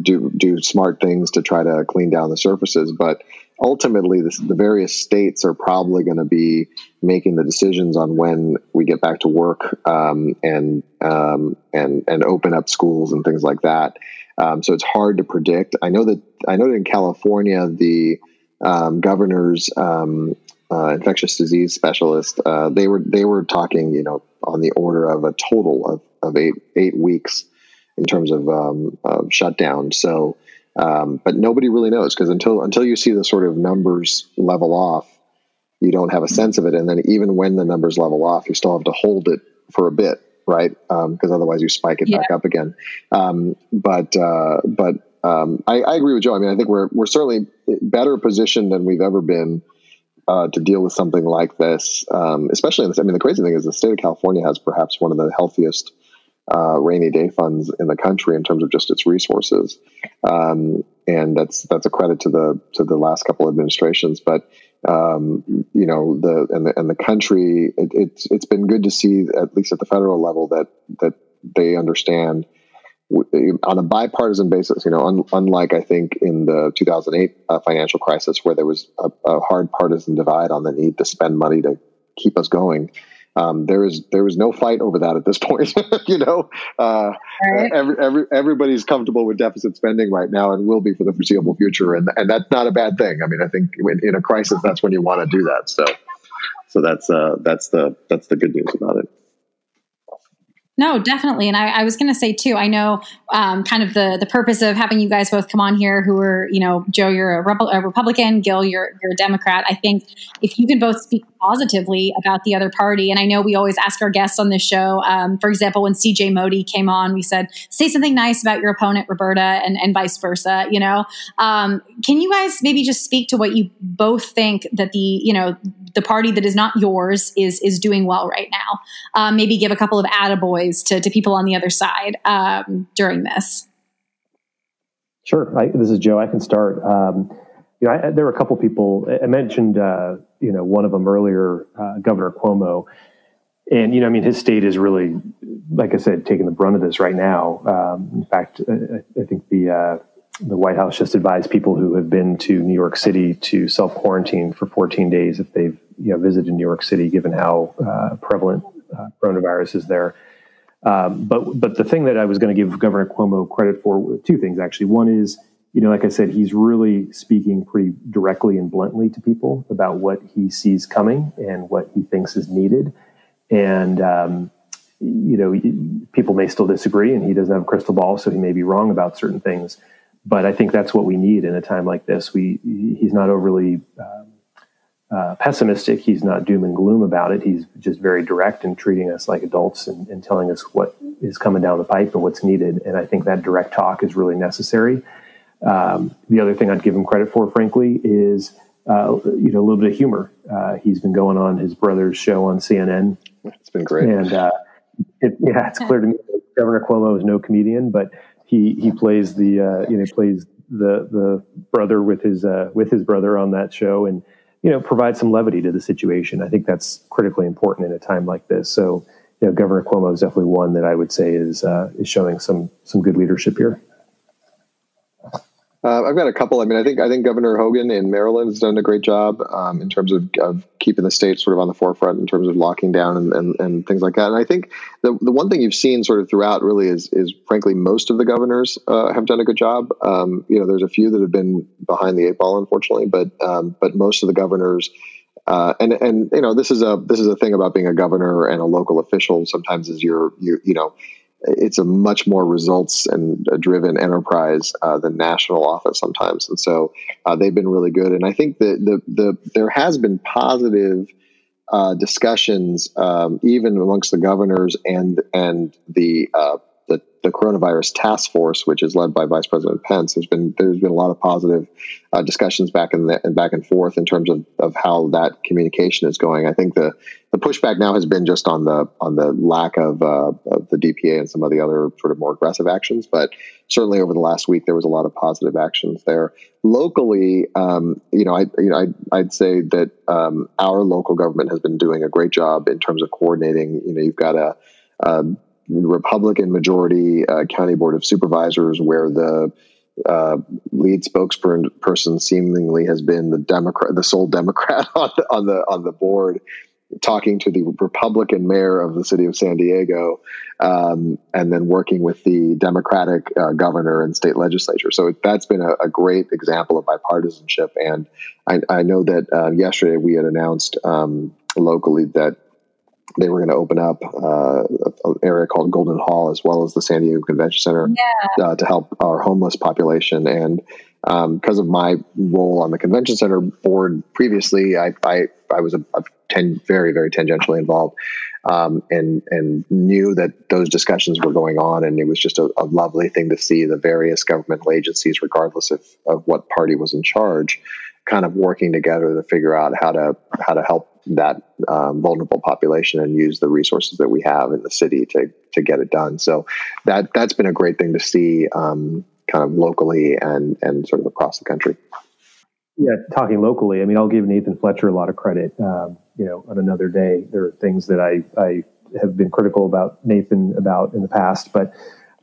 do do smart things to try to clean down the surfaces. But ultimately, the various states are probably going to be making the decisions on when we get back to work um, and um, and and open up schools and things like that. Um, so it's hard to predict. I know that I know that in California, the um, governor's um, uh, infectious disease specialist uh, they were they were talking, you know, on the order of a total of, of eight eight weeks in terms of, um, of shutdown. So, um, but nobody really knows because until until you see the sort of numbers level off, you don't have a sense of it. And then even when the numbers level off, you still have to hold it for a bit, right? Because um, otherwise you spike it yeah. back up again. Um, but uh, but um, I, I, agree with Joe. I mean, I think we're we're certainly better positioned than we've ever been. Uh, to deal with something like this, um, especially in this, I mean, the crazy thing is the state of California has perhaps one of the healthiest uh, rainy day funds in the country in terms of just its resources, um, and that's that's a credit to the to the last couple administrations. But um, you know the and the and the country, it, it's it's been good to see at least at the federal level that that they understand on a bipartisan basis. You know, un, unlike I think in the 2008 uh, financial crisis where there was a, a hard partisan divide on the need to spend money to keep us going um, there is there is no fight over that at this point. you know, uh, right. every, every, everybody's comfortable with deficit spending right now, and will be for the foreseeable future, and and that's not a bad thing. I mean, I think in, in a crisis, that's when you want to do that. So, so that's uh, that's the that's the good news about it. No, definitely. And I, I was going to say too. I know um, kind of the the purpose of having you guys both come on here, who are you know, Joe, you're a, Rep- a Republican, Gil, you're you're a Democrat. I think if you can both speak positively about the other party, and I know we always ask our guests on this show. Um, for example, when CJ Modi came on, we said say something nice about your opponent, Roberta, and and vice versa. You know, um, can you guys maybe just speak to what you both think that the you know the party that is not yours is is doing well right now? Um, maybe give a couple of attaboys to, to people on the other side um, during this. Sure. I, this is Joe. I can start. Um, you know, I, there were a couple people. I mentioned, uh, you know, one of them earlier, uh, Governor Cuomo. and you know, I mean, his state is really, like I said, taking the brunt of this right now. Um, in fact, I, I think the uh, the White House just advised people who have been to New York City to self quarantine for 14 days if they've you know visited New York City, given how uh, prevalent uh, coronavirus is there. Um, but but the thing that I was going to give Governor Cuomo credit for two things actually. One is you know like I said he's really speaking pretty directly and bluntly to people about what he sees coming and what he thinks is needed, and um, you know people may still disagree and he doesn't have a crystal ball, so he may be wrong about certain things. But I think that's what we need in a time like this. We he's not overly um, uh, pessimistic. He's not doom and gloom about it. He's just very direct and treating us like adults and, and, telling us what is coming down the pipe and what's needed. And I think that direct talk is really necessary. Um, the other thing I'd give him credit for, frankly, is uh, you know a little bit of humor. Uh, he's been going on his brother's show on CNN. It's been great, and uh, it, yeah, it's clear to me that Governor Cuomo is no comedian, but he he plays the uh, you know plays the the brother with his uh, with his brother on that show and you know, provide some levity to the situation. I think that's critically important in a time like this. So, you know, Governor Cuomo is definitely one that I would say is uh, is showing some some good leadership here. Uh, I've got a couple. I mean, I think I think Governor Hogan in Maryland has done a great job um, in terms of, of, keeping the state sort of on the forefront in terms of locking down and, and, and, things like that. And I think the the one thing you've seen sort of throughout really is is frankly most of the governors uh, have done a good job. Um, you know, there's a few that have been behind the eight ball, unfortunately, but um, but most of the governors. Uh, and and you know this is a this is a thing about being a governor and a local official. Sometimes is your you you know it's a much more results and driven enterprise uh, than national office sometimes, and so uh, they've been really good. And I think that the the there has been positive uh, discussions um, even amongst the governors and and the uh, the, coronavirus task force, which is led by Vice President Pence, there's been there's been a lot of positive uh, discussions back and back and forth in terms of, of how that communication is going. I think the the pushback now has been just on the on the lack of, uh, of the DPA and some of the other sort of more aggressive actions, but certainly over the last week there was a lot of positive actions there. Locally, um, you know, I you know I'd, I'd say that um, our local government has been doing a great job in terms of coordinating. You know, you've got a um, Republican majority uh, county board of supervisors where the uh, lead spokesperson seemingly has been the Democrat, the sole Democrat on the, on the on the board, talking to the Republican mayor of the city of San Diego, um, and then working with the Democratic uh, governor and state legislature. So that's been a, a great example of bipartisanship. And I, I know that uh, yesterday we had announced um, locally that they were going to open up uh, an area called Golden Hall as well as the San Diego Convention Center yeah. uh, to help our homeless population. And um, because of my role on the convention center board previously, I I, I was a, a ten, very very tangentially involved, um, and and knew that those discussions were going on, and it was just a, a lovely thing to see the various governmental agencies, regardless of, of what party was in charge, kind of working together to figure out how to how to help that um, vulnerable population and use the resources that we have in the city to to get it done. So that that's been a great thing to see, um, kind of locally and and sort of across the country. Yeah, talking locally, I mean, I'll give Nathan Fletcher a lot of credit. Um, you know, on another day, there are things that I I have been critical about Nathan about in the past, but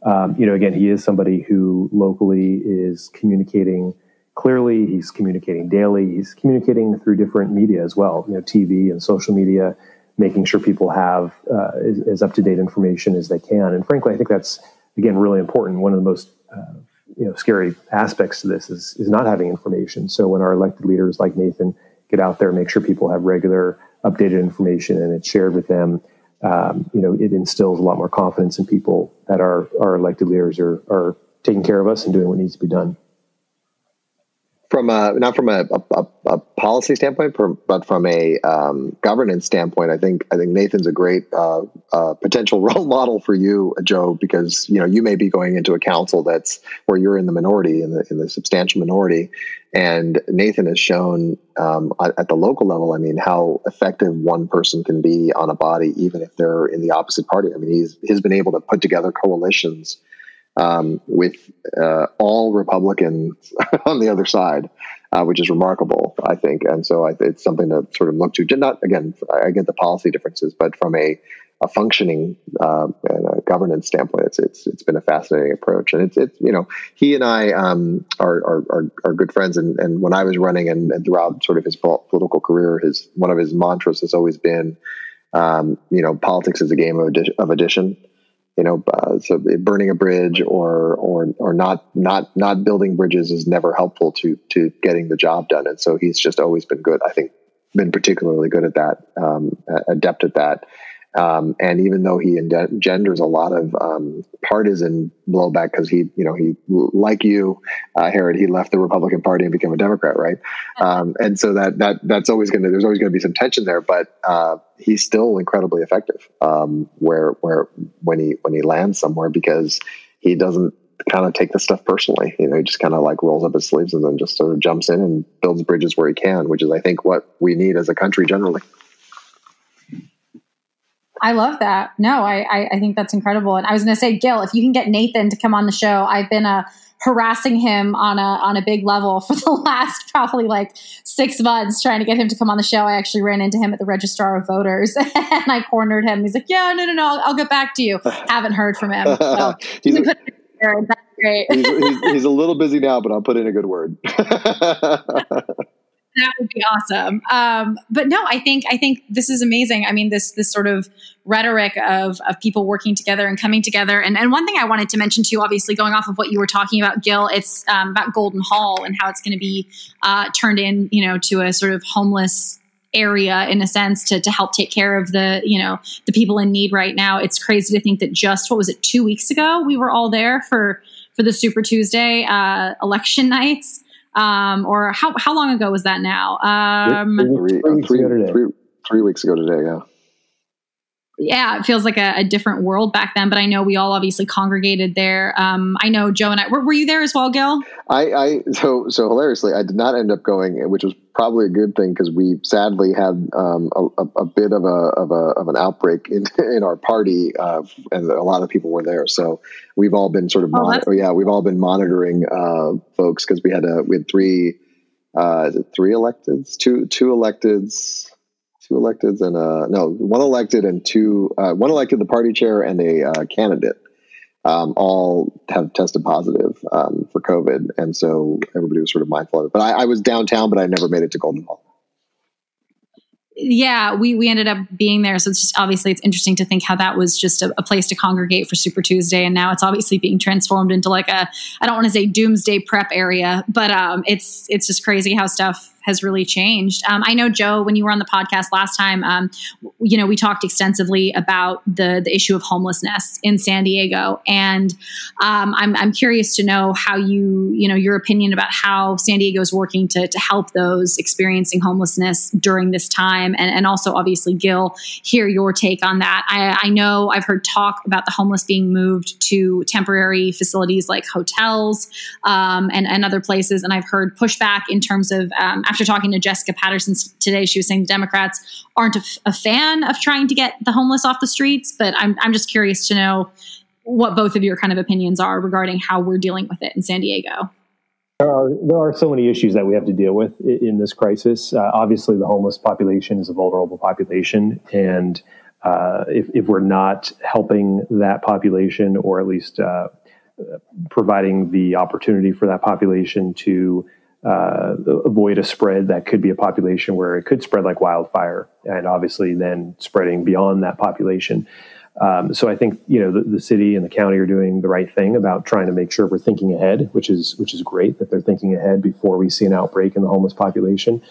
um, you know, again, he is somebody who locally is communicating clearly. He's communicating daily. He's communicating through different media as well, you know, TV and social media, making sure people have uh, as, as up to date information as they can. And frankly, I think that's again really important. One of the most uh, you know scary aspects to this is is not having information. So when our elected leaders like Nathan get out there, make sure people have regular updated information and it's shared with them. Um, you know, it instills a lot more confidence in people that our our elected leaders are are taking care of us and doing what needs to be done from a not from a, a, a policy standpoint, but from a um, governance standpoint, I think I think Nathan's a great uh, uh, potential role model for you, Joe, because you know you may be going into a council that's where you're in the minority, in the in the substantial minority, and Nathan has shown um, at the local level, I mean, how effective one person can be on a body, even if they're in the opposite party. I mean, he's he's been able to put together coalitions um, with uh, all Republicans on the other side, uh, which is remarkable. I think, and so I, it's something to sort of look to. Not again, I get the policy differences, but from a a functioning uh, and a governance standpoint, it's it's it's been a fascinating approach, and it's it's you know he and I um, are, are, are are good friends, and and when I was running and, and throughout sort of his political career, his one of his mantras has always been, um, you know, politics is a game of addition. Of addition. You know, uh, so burning a bridge or or or not not not building bridges is never helpful to to getting the job done, and so he's just always been good. I think been particularly good at that, um, adept at that. Um, and even though he engenders a lot of um, partisan blowback because he, you know, he like you, uh, Herod, he left the Republican Party and became a Democrat, right? Um, and so that that that's always going to there's always going to be some tension there, but uh, he's still incredibly effective. Um, where where when he when he lands somewhere because he doesn't kind of take the stuff personally. You know, he just kind of like rolls up his sleeves and then just sort of jumps in and builds bridges where he can, which is I think what we need as a country generally. I love that. No, I, I, I think that's incredible. And I was going to say, Gil, if you can get Nathan to come on the show, I've been uh, harassing him on a on a big level for the last probably like six months, trying to get him to come on the show. I actually ran into him at the registrar of voters, and I cornered him. He's like, "Yeah, no, no, no, I'll, I'll get back to you." Haven't heard from him. So he's, a, that's great. he's, he's, he's a little busy now, but I'll put in a good word that would be awesome. Um, but no, I think I think this is amazing. I mean, this this sort of rhetoric of of people working together and coming together. And and one thing I wanted to mention too, obviously going off of what you were talking about, Gil, it's um, about Golden Hall and how it's going to be uh, turned in, you know, to a sort of homeless area in a sense to, to help take care of the you know the people in need right now it's crazy to think that just what was it two weeks ago we were all there for for the super tuesday uh, election nights um, or how how long ago was that now? Um, three, three, three, three weeks ago today. Yeah yeah, it feels like a, a, different world back then. But I know we all obviously congregated there. Um, I know Joe and I were, were you there as well, Gil? I, I so so hilariously, I did not end up going, which was probably a good thing because we sadly had um, a, a, bit of a of a of an outbreak in in our party, uh, and a lot of people were there. So we've all been sort of oh, mon- yeah, we've all been monitoring uh, folks because we had a we had three uh, three electeds, two two electeds two electeds and uh no one elected and two uh, one elected the party chair and a uh, candidate um, all have tested positive um, for COVID, and so everybody was sort of mindful of it. But I, I was downtown, but I never made it to Golden Hall yeah, we we ended up being there. So it's just obviously it's interesting to think how that was just a, a, place to congregate for Super Tuesday, and now it's obviously being transformed into like a I don't want to say doomsday prep area, but um, it's it's just crazy how stuff has really changed. Um, I know Joe, when you were on the podcast last time, um, you know we talked extensively about the the issue of homelessness in San Diego, and um, I'm I'm curious to know how you you know your opinion about how San Diego is working to to help those experiencing homelessness during this time, and and also obviously Gil, hear your take on that. I, I know I've heard talk about the homeless being moved to temporary facilities like hotels um, and and other places, and I've heard pushback in terms of um, after talking to Jessica Patterson today, she was saying the Democrats aren't a, fan of trying to get the homeless off the streets. But I'm, I'm just curious to know what both of your kind of opinions are regarding how we're dealing with it in San Diego. There are, there are so many issues that we have to deal with in this crisis. Uh, obviously, the homeless population is a vulnerable population. And uh, if, if, we're not helping that population, or at least uh, providing the opportunity for that population to uh, avoid a spread that could be a population where it could spread like wildfire, and obviously then spreading beyond that population. Um, so I think you know the, the, city and the county are doing the right thing about trying to make sure we're thinking ahead, which is which is great that they're thinking ahead before we see an outbreak in the homeless population.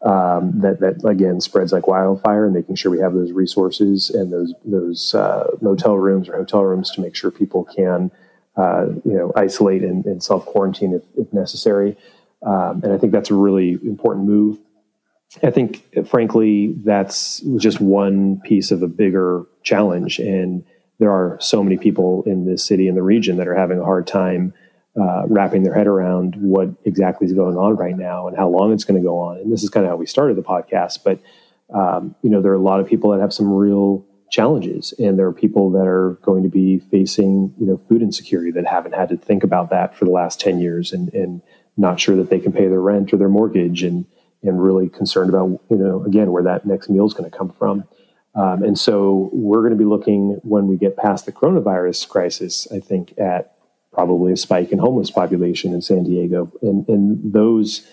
Um, that that again spreads like wildfire, and making sure we have those resources and those those uh, motel rooms or hotel rooms to make sure people can uh, you know isolate and, and self quarantine if, if necessary. Um, and I think that's a really important move. I think, frankly, that's just one piece of a bigger challenge. And there are so many people in this city and the region that are having a hard time uh, wrapping their head around what exactly is going on right now and how long it's going to go on. And this is kind of how we started the podcast. But, um, you know, there are a lot of people that have some real challenges and there are people that are going to be facing, you know, food insecurity that haven't had to think about that for the last 10 years and, and not sure that they can pay their rent or their mortgage and and really concerned about, you know, again, where that next meal is going to come from. Um, and so we're going to be looking when we get past the coronavirus crisis, I think, at probably a spike in homeless population in San Diego. And, and those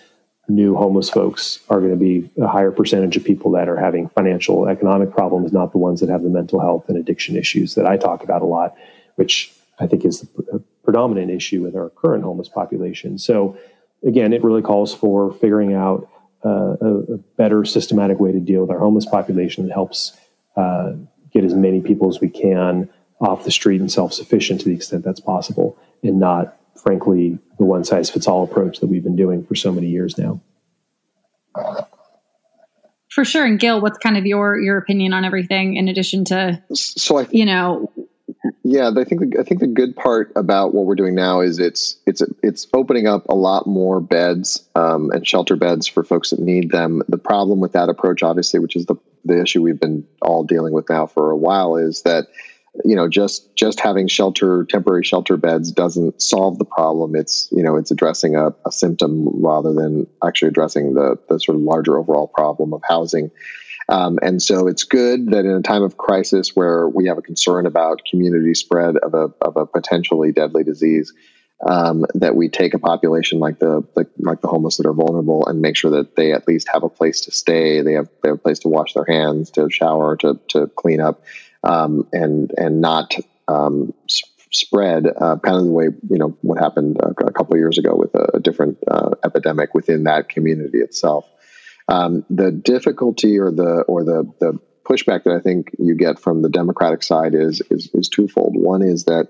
new homeless folks are going to be a higher percentage of people that are having financial economic problems, not the ones that have the mental health and addiction issues that I talk about a lot, which I think is the predominant issue with our current homeless population. So again, it really calls for figuring out uh, a, a, better systematic way to deal with our homeless population that helps uh, get as many people as we can off the street and self-sufficient to the extent that's possible and not frankly the one size fits all approach that we've been doing for so many years now. For sure. And gil what's kind of your your opinion on everything in addition to so I, you know yeah, I think the, I think the good part about what we're doing now is it's it's it's opening up a lot more beds um, and shelter beds for folks that need them. The problem with that approach, obviously, which is the the issue we've been all dealing with now for a while, is that you know just just having shelter temporary shelter beds doesn't solve the problem. It's you know it's addressing a, a symptom rather than actually addressing the the sort of larger overall problem of housing. Um, and so it's good that in a time of crisis where we have a concern about community spread of a, of a potentially deadly disease, um, that we take a population like the, the, like the homeless that are vulnerable and make sure that they at least have a place to stay. They have, they have a place to wash their hands, to shower, to, to clean up, um, and, and not, um, spread uh, kind of the way you know what happened a, a couple of years ago with a, a different uh, epidemic within that community itself. Um, the difficulty or the or the the pushback that I think you get from the Democratic side is is, is twofold. One is that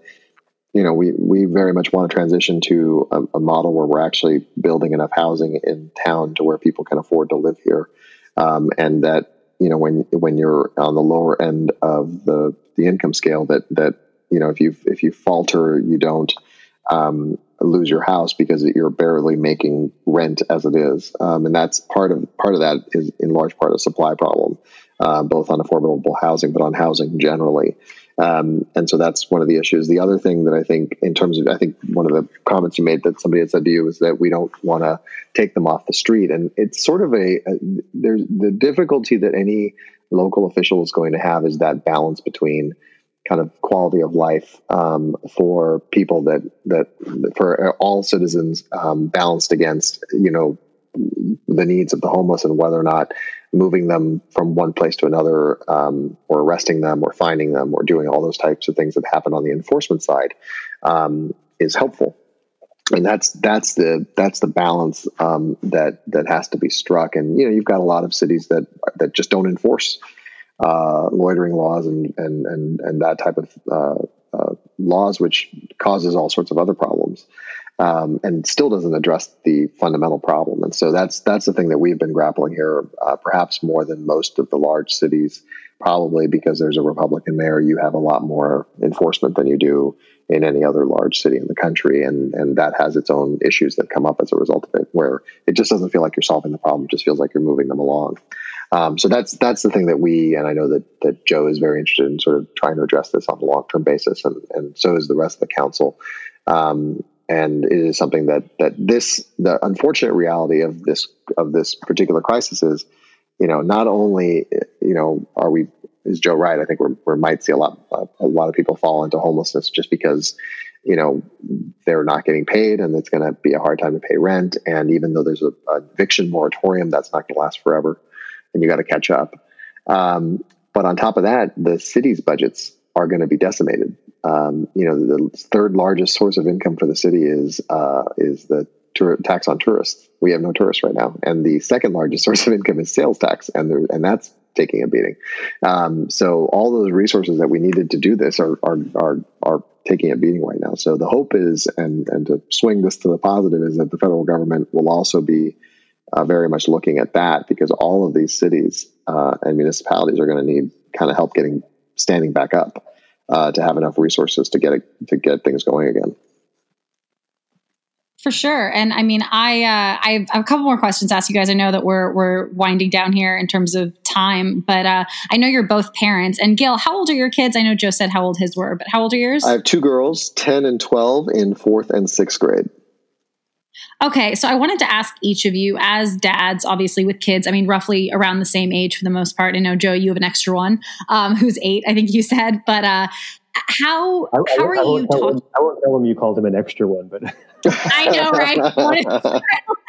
you know we we very much want to transition to a, a, model where we're actually building enough housing in town to where people can afford to live here, um, and that you know when when you're on the lower end of the the income scale that that you know if you if you falter you don't um, lose your house because you're barely making rent as it is, um, and that's part of part of that is in large part a supply problem, uh, both on affordable housing but on housing generally. Um, and so that's one of the issues. The other thing that I think, in terms of, I think one of the comments you made that somebody had said to you is that we don't want to take them off the street, and it's sort of a, a there's the difficulty that any local official is going to have is that balance between kind of quality of life um, for people that that for all citizens um, balanced against you know the needs of the homeless and whether or not moving them from one place to another um, or arresting them or finding them or doing all those types of things that happen on the enforcement side um, is helpful. And that's that's the that's the balance um, that that has to be struck. And you know you've got a lot of cities that that just don't enforce uh, loitering laws and, and, and, and that type of uh, uh, laws, which causes all sorts of other problems. Um, and still doesn't address the fundamental problem. And so that's that's the thing that we've been grappling here, uh, perhaps more than most of the large cities, probably because there's a Republican mayor. You have a lot more enforcement than you do in any other large city in the country, and and that has its own issues that come up as a result of it, where it just doesn't feel like you're solving the problem; it just feels like you're moving them along. Um, so that's that's the thing that we and I know that that Joe is very interested in sort of trying to address this on a long term basis, and and so is the rest of the council. Um, and it is something that that this the unfortunate reality of this of this particular crisis is, you know, not only you know are we is Joe right? I think we we might see a lot a lot of people fall into homelessness just because you know they're not getting paid and it's going to be a hard time to pay rent and even though there's a, a eviction moratorium that's not going to last forever and you got to catch up. Um, but on top of that, the city's budgets are going to be decimated. Um, you know, the third largest source of income for the city is uh, is the tax on tourists. We have no tourists right now, and the second largest source of income is sales tax, and there, and that's taking a beating. Um, so all those resources that we needed to do this are are are are taking a beating right now. So the hope is, and and to swing this to the positive, is that the federal government will also be uh, very much looking at that because all of these cities uh, and municipalities are going to need kind of help getting standing back up uh, to have enough resources to get it, to get things going again. For sure, and I mean, I uh, I have a couple more questions to ask you guys. I know that we're we're winding down here in terms of time, but uh, I know you're both parents. And Gil, how old are your kids? I know Joe said how old his were, but how old are yours? I have two girls, ten and twelve, in fourth and sixth grade. Okay, so I wanted to ask each of you, as dads, obviously with kids, I mean, roughly around the same age for the most part. I know, Joe, you have an extra one um, who's eight, I think you said, but uh, how I, how I, are I you talking? I won't tell him you called him an extra one, but I know, right?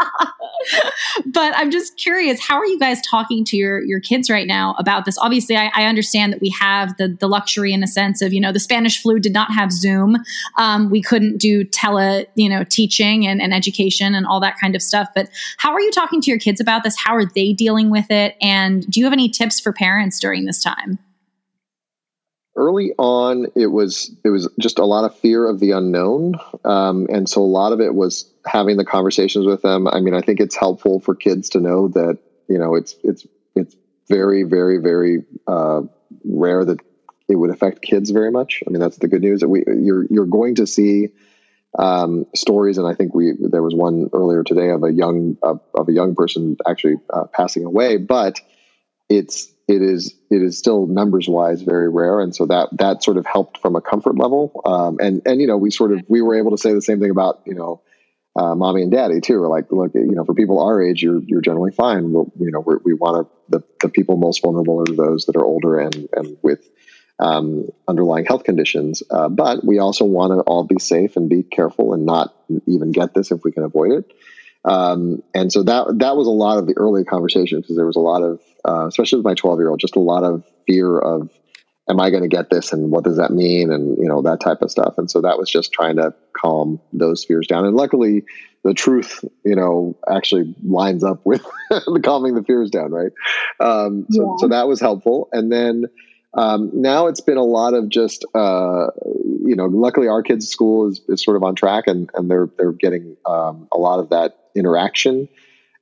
but I'm just curious, how are you guys talking to your your kids right now about this? Obviously, I, I understand that we have the the luxury in the sense of you know the Spanish flu did not have Zoom, um, we couldn't do tele you know teaching and, and education and all that kind of stuff. But how are you talking to your kids about this? How are they dealing with it? And do you have any tips for parents during this time? Early on it was it was just a lot of fear of the unknown. Um, and so a lot of it was having the conversations with them. I mean i think it's helpful for kids to know that you know it's it's it's very very very uh, rare that it would affect kids very much. I mean that's the good news that we you're you're going to see um, stories. And i think we there was one earlier today of a young uh, of a young person actually uh, passing away but it's it is it is still numbers wise very rare, and so that that sort of helped from a comfort level. Um, and and you know we sort of we were able to say the same thing about you know uh, mommy and daddy too. We're like, look, you know, for people our age, you're you're generally fine. We'll, you know, we want to the the people most vulnerable are those that are older and and with um, underlying health conditions. Uh, but we also want to all be safe and be careful and not even get this if we can avoid it. Um, and so that that was a lot of the early conversation because there was a lot of, uh, especially with my 12 year old, just a lot of fear of, am I going to get this and what does that mean and you know that type of stuff. And so that was just trying to calm those fears down. And luckily, the truth, you know, actually lines up with the calming the fears down, right? Um, so yeah. so that was helpful. And then um, now it's been a lot of just uh, you know luckily our kids school is, is sort of on track and, and they're they're getting um, a lot of that interaction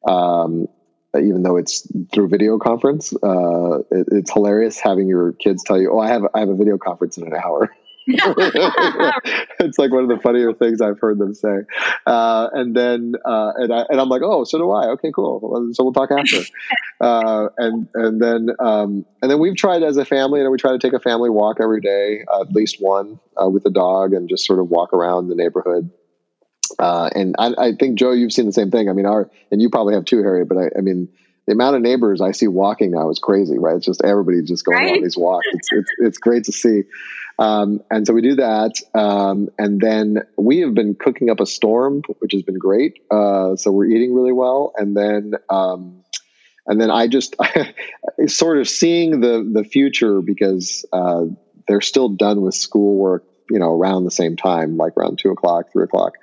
um, even though it's through video conference uh, it, it's hilarious having your kids tell you oh I have I have a video conference in an hour it's like one of the funnier things I've heard them say. Uh, and then, uh, and I, and I'm like, oh, so do I. Okay, cool. So we'll talk after. Uh, and, and then, um, and then we've tried as a family, and we try to take a family walk every day, uh, at least one, uh, with the dog and just sort of walk around the neighborhood. Uh, and I, I, think Joe, you've seen the same thing. I mean, our, and you probably have too, Harry, but I, I mean, the amount of neighbors I see walking now is crazy, right? It's just everybody just going right? on these walks. It's, it's, it's great to see. Um, and so we do that. Um, and then we have been cooking up a storm, which has been great. Uh, so we're eating really well. And then, um, and then I just sort of seeing the, the future because, uh, they're still done with schoolwork, you know, around the same time, like around two o'clock, three o'clock.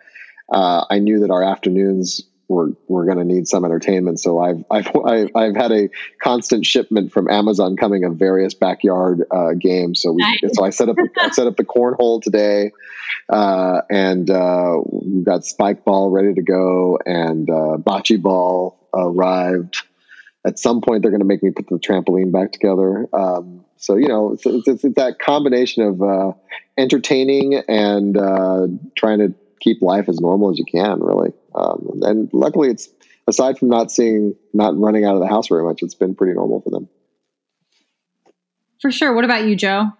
Uh, I knew that our afternoons we're we're going to need some entertainment. So I've I've I've had a constant shipment from Amazon coming of various backyard uh, games. So we nice. so I set up I set up the cornhole today, uh, and uh, we've got spike ball ready to go, and uh, bocce ball arrived. At some point, they're going to make me put the trampoline back together. Um, so you know, it's, it's, it's, that combination of uh, entertaining and uh, trying to keep life as normal as you can, really. Um, and luckily, it's aside from not seeing, not running out of the house very much, it's been pretty normal for them. For sure. What about you, Joe?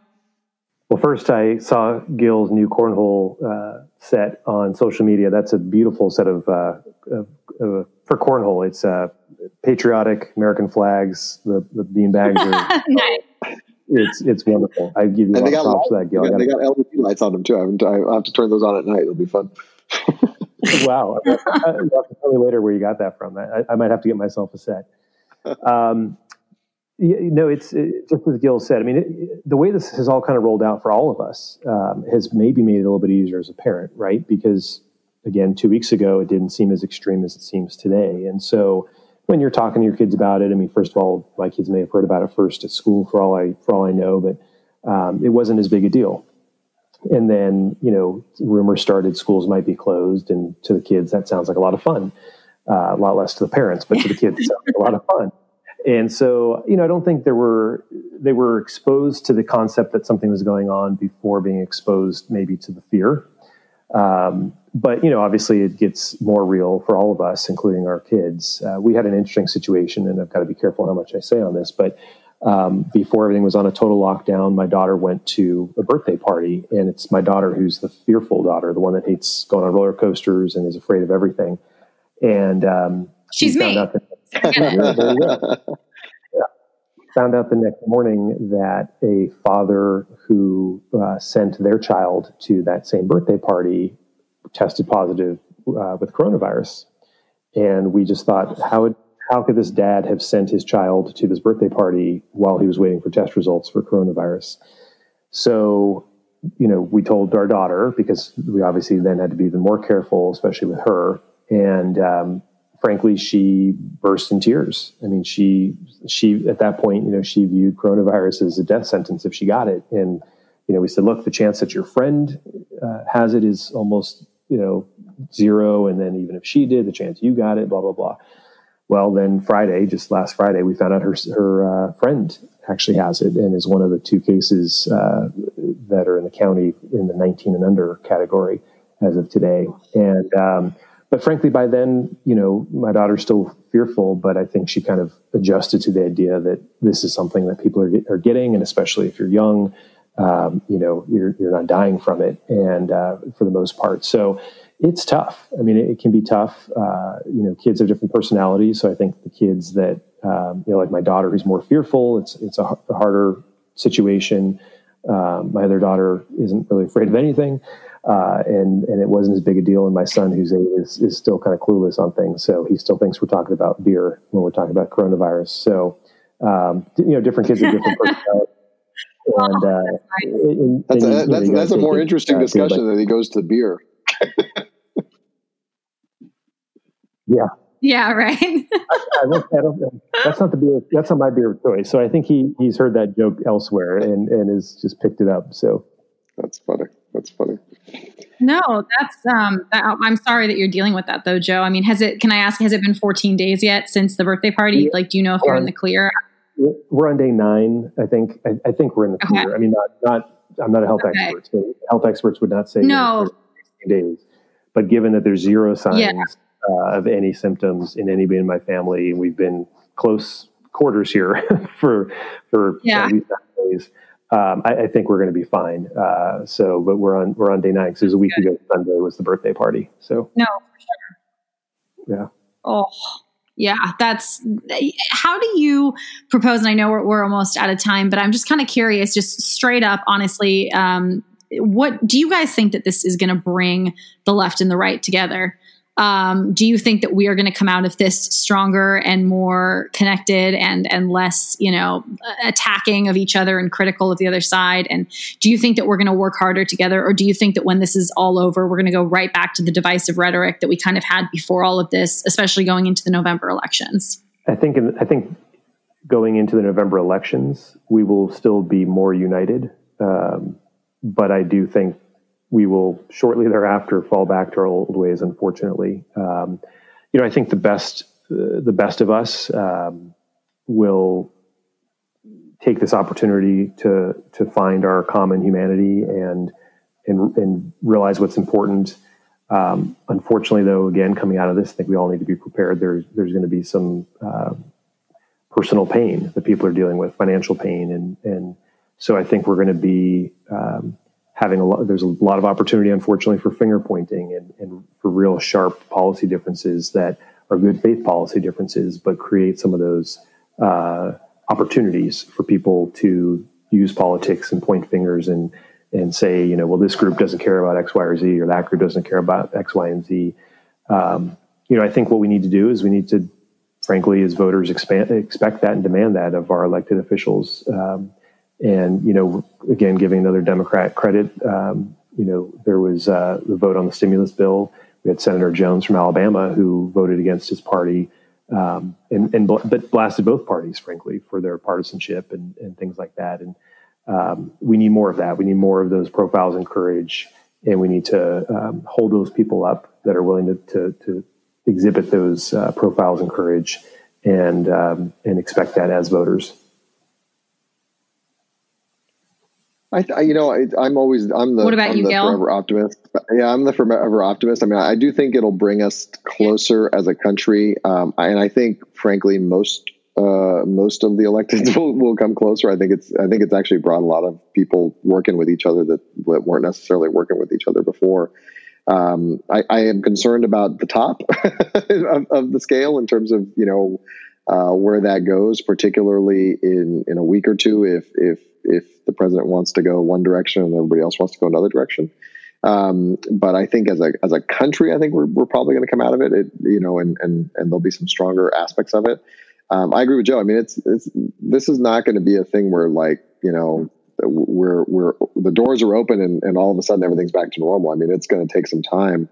Well, first, I saw Gil's new cornhole uh, set on social media. That's a beautiful set of, uh, of, of for cornhole. It's uh, patriotic American flags. The the bean bags are nice. It's it's wonderful. I give you and a lot of props for that, Gil. They got, they got LED lights on them too. I have to turn those on at night. It'll be fun. wow. have to tell me later where you got that from. I, I might have to get myself a set. Um, you know, it's it, just as Gil said. I mean, it, the way this has all kind of rolled out for all of us um, has maybe made it a little bit easier as a parent, right? Because again, two weeks ago, it didn't seem as extreme as it seems today. And so, when you're talking to your kids about it, I mean, first of all, my kids may have heard about it first at school, for all I for all I know, but um, it wasn't as big a deal. And then you know rumors started schools might be closed and to the kids that sounds like a lot of fun. Uh, a lot less to the parents but to the kids it sounds like a lot of fun. And so you know i don't think there were they were exposed to the concept that something was going on before being exposed maybe to the fear. Um, but you know obviously it gets more real for all of us including our kids uh, we had an interesting situation and i've got to be careful how much i say on this but um, before everything was on a total lockdown, my daughter went to a birthday party, and it's my daughter who's the fearful daughter, the one that hates going on roller coasters and is afraid of everything. And um, she's me. That, yeah. Found out the next morning that a father who uh, sent their child to that same birthday party tested positive uh, with coronavirus, and we just thought, how would how could this dad have sent his child to this birthday party while he was waiting for test results for coronavirus? So, you know, we told our daughter because we obviously then had to be even more careful, especially with her. And um, frankly, she burst in tears. I mean, she she at that point, you know, she viewed coronavirus as a death sentence if she got it. And you know, we said, look, the chance that your friend uh, has it is almost you know zero, and then even if she did, the chance you got it, blah blah blah. Well, then Friday, just last Friday, we found out her her uh, friend actually has it and is one of the two cases uh, that are in the county in the 19 and under category as of today. And um, but frankly, by then, you know, my daughter's still fearful, but I think she kind of adjusted to the idea that this is something that people are, are getting, and especially if you're young, um, you know, you're you're not dying from it, and uh, for the most part, so it's tough. I mean, it, it can be tough. Uh, you know, kids have different personalities. So I think the kids that, um, you know, like my daughter who's more fearful, it's, it's a, harder situation. Um, my other daughter isn't really afraid of anything. Uh, and, and it wasn't as big a deal. And my son, who's eight, is, is still kind of clueless on things. So he still thinks we're talking about beer when we're talking about coronavirus. So, um, you know, different kids have different personalities. And, uh, and, that's, a, that's, know, that's a more interesting discussion than he goes to beer. yeah. Yeah, right. I, I that's not the beer. That's not my beer of choice. So I think he he's heard that joke elsewhere and and has just picked it up. So that's funny. That's funny. No, that's um. That, I'm sorry that you're dealing with that though, Joe. I mean, has it? Can I ask? Has it been 14 days yet since the birthday party? Yeah. Like, do you know if you're in the clear? We're on day nine. I think. I, I think we're in the clear. I mean, not not. I'm not a health okay. expert. So health experts would not say no days. But given that there's zero signs yeah. uh, of any symptoms in anybody in my family, and we've been close quarters here for for yeah. at least days, um, I, I, think we're going to be fine. Uh, so, but we're on we're on day nine because it was a week Good. ago Sunday was the birthday party. So no, for sure. Yeah. Oh, yeah, that's how do you propose? And I know we're, we're almost out of time, but I'm just kind of curious, just straight up, honestly, um, what do you guys think that this is going to bring the left and the right together? Um, do you think that we are going to come out of this stronger and more connected and and less, you know, attacking of each other and critical of the other side? And do you think that we're going to work harder together, or do you think that when this is all over, we're going to go right back to the divisive rhetoric that we kind of had before all of this, especially going into the November elections? I think I think going into the November elections, we will still be more united. Um, but I do think we will shortly thereafter fall back to our old ways. Unfortunately, um, you know, I think the best uh, the best of us um, will take this opportunity to to find our common humanity and and, and realize what's important. Um, unfortunately, though, again, coming out of this, I think we all need to be prepared. There's there's going to be some uh, personal pain that people are dealing with, financial pain, and and so I think we're going to be um, having a lot. There's a lot of opportunity, unfortunately, for finger pointing and, and for real sharp policy differences that are good faith policy differences, but create some of those uh, opportunities for people to use politics and point fingers and and say, you know, well, this group doesn't care about X, Y, or Z, or that group doesn't care about X, Y, and Z. Um, you know, I think what we need to do is we need to, frankly, as voters, expand, expect that and demand that of our elected officials. Um, and, you know, again, giving another Democrat credit, um, you know, there was uh, the vote on the stimulus bill. We had Senator Jones from Alabama who voted against his party um, and, and bl- but blasted both parties, frankly, for their partisanship and, and things like that. And um, we need more of that. We need more of those profiles and courage, and we need to um, hold those people up that are willing to, to, to exhibit those uh, profiles and courage, and um, and expect that as voters. I, you know, I, am always I'm the, what about I'm you, the Gail? forever optimist. Yeah, I'm the forever optimist. I mean, I do think it'll bring us closer as a country, um, and I think, frankly, most uh, most of the electeds will, will come closer. I think it's I think it's actually brought a lot of people working with each other that, that weren't necessarily working with each other before. Um, I, I, am concerned about the top of, of, the scale in terms of you know uh, where that goes, particularly in in a week or two if if if the president wants to go one direction and everybody else wants to go another direction. Um, but I think as a as a country, I think we're, we're probably going to come out of it, it, you know, and and and there'll be some stronger aspects of it. Um, I agree with Joe. I mean, it's it's this is not going to be a thing where like you know we're we're the doors are open and, and all of a sudden everything's back to normal. I mean, it's going to take some time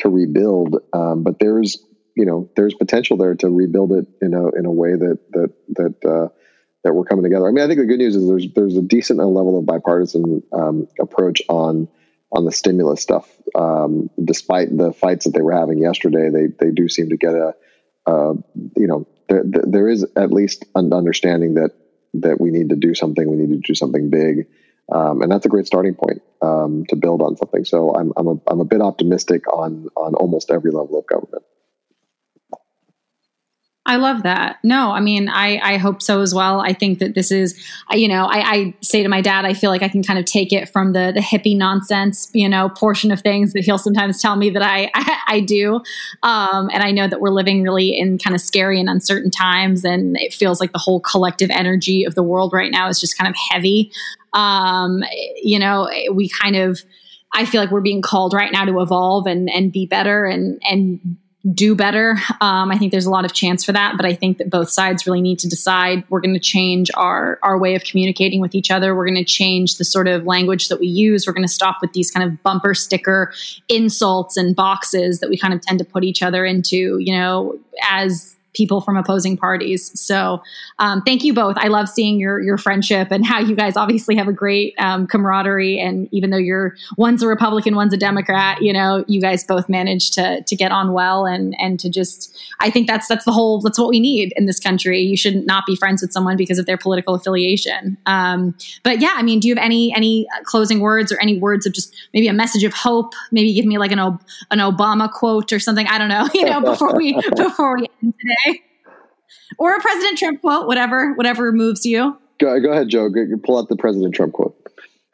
to rebuild, um, but there's you know there's potential there to rebuild it in a in a way that that that uh, that we're coming together. I mean, I think the good news is there's there's a decent level of bipartisan um, approach on on the stimulus stuff. Um, despite the fights that they were having yesterday, they they do seem to get a, uh, you know, there, there is at least an understanding that that we need to do something. We need to do something big, um, and that's a great starting point um, to build on something. So I'm I'm a I'm a bit optimistic on on almost every level of government. I love that. No, I mean, I, I hope so as well. I think that this is, you know, I, I say to my dad, I feel like I can kind of take it from the the hippie nonsense, you know, portion of things that he'll sometimes tell me that I I, I do, um, and I know that we're living really in kind of scary and uncertain times, and it feels like the whole collective energy of the world right now is just kind of heavy. Um, you know, we kind of. I feel like we're being called right now to evolve and and be better and and do better. Um, I think there's a lot of chance for that, but I think that both sides really need to decide we're going to change our our way of communicating with each other. We're going to change the sort of language that we use. We're going to stop with these kind of bumper sticker insults and boxes that we kind of tend to put each other into. You know, as people from opposing parties. So um, thank you both. I love seeing your your friendship and how you guys obviously have a great um, camaraderie. And even though you're one's a Republican, one's a Democrat, you know, you guys both managed to to get on well and and to just. I think that's that's the whole that's what we need in this country. You should not not be friends with someone because of their political affiliation. Um, but yeah, I mean, do you have any any closing words or any words of just maybe a message of hope? Maybe give me like an an Obama quote or something. I don't know. You know, before we before we end today or a President Trump quote, whatever, whatever moves you. Go, go ahead, Joe. Go, pull out the President Trump quote.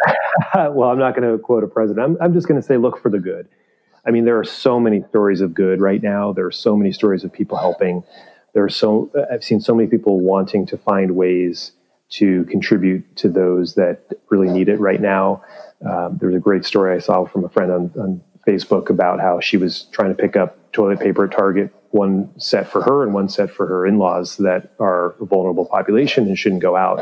well, I'm not going to quote a president. I'm, I'm just going to say, look for the good. I mean, there are so many stories of good right now. There are so many stories of people helping. There are so I've seen so many people wanting to find ways to contribute to those that really need it right now. Um, there was a great story I saw from a friend on, on Facebook about how she was trying to pick up toilet paper at Target one set for her and one set for her in-laws that are a vulnerable population and shouldn't go out.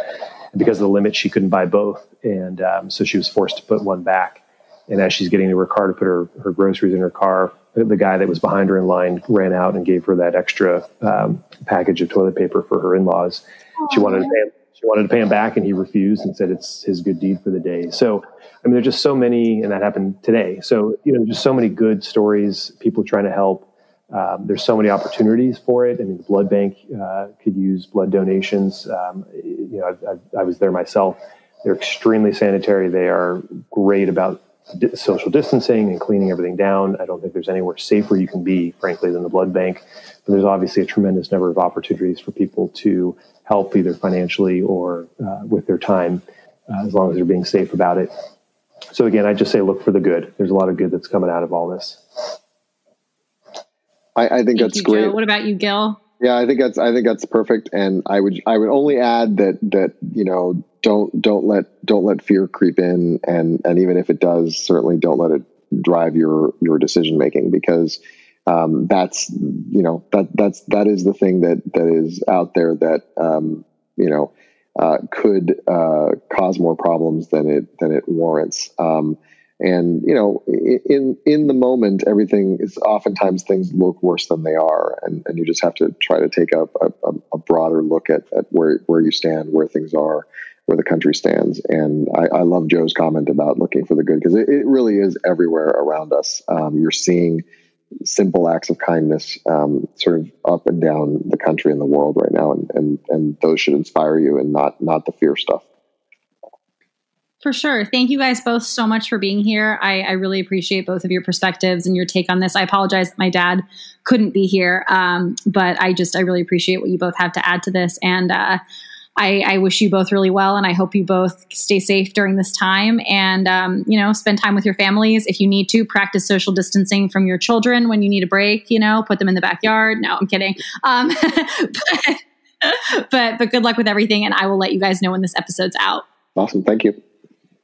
And because of the limit, she couldn't buy both, and um, so she was forced to put one back. And as she's getting to her car to put her, her groceries in her car, the guy that was behind her in line ran out and gave her that extra um, package of toilet paper for her in-laws. She wanted to pay him, she wanted to pay him back, and he refused and said it's his good deed for the day. So, I mean, there's just so many, and that happened today. So, you know, just so many good stories, people trying to help. Um, there's so many opportunities for it. I mean, the blood bank uh, could use blood donations. Um, you know, I, I, I, was there myself. They're extremely sanitary. They are great about di- social distancing and cleaning everything down. I don't think there's anywhere safer you can be, frankly, than the blood bank. But there's obviously a tremendous number of opportunities for people to help either financially or uh, with their time, uh, as long as they're being safe about it. So again, I just say look for the good. There's a lot of good that's coming out of all this. I, I think Thank that's you, great. Joe. What about you, Gil? Yeah, I think that's I think that's perfect. And I would I would only add that that you know don't don't let don't let fear creep in, and and even if it does, certainly don't let it drive your your decision making because um, that's you know that that's that is the thing that that is out there that um, you know uh, could uh, cause more problems than it than it warrants. Um, and you know in in the moment everything is oftentimes things look worse than they are. And, and you just have to try to take a, a, a broader look at, at where where you stand where things are where the country stands. And I, I love joe's comment about looking for the good because it, it, really is everywhere around us. Um, you're seeing simple acts of kindness um, sort of up and down the country and the world right now. And, and and those should inspire you and not not the fear stuff For sure. Thank you guys both so much for being here. I, I, really appreciate both of your perspectives and your take on this. I apologize that my dad couldn't be here, um, but I just I really appreciate what you both have to add to this. And uh, I, I, wish you both really well, and I hope you both stay safe during this time. And um, you know, spend time with your families if you need to. Practice social distancing from your children when you need a break. You know, put them in the backyard. No, I'm kidding. Um, but, but but good luck with everything, and I will let you guys know when this episode's out. Awesome. Thank you.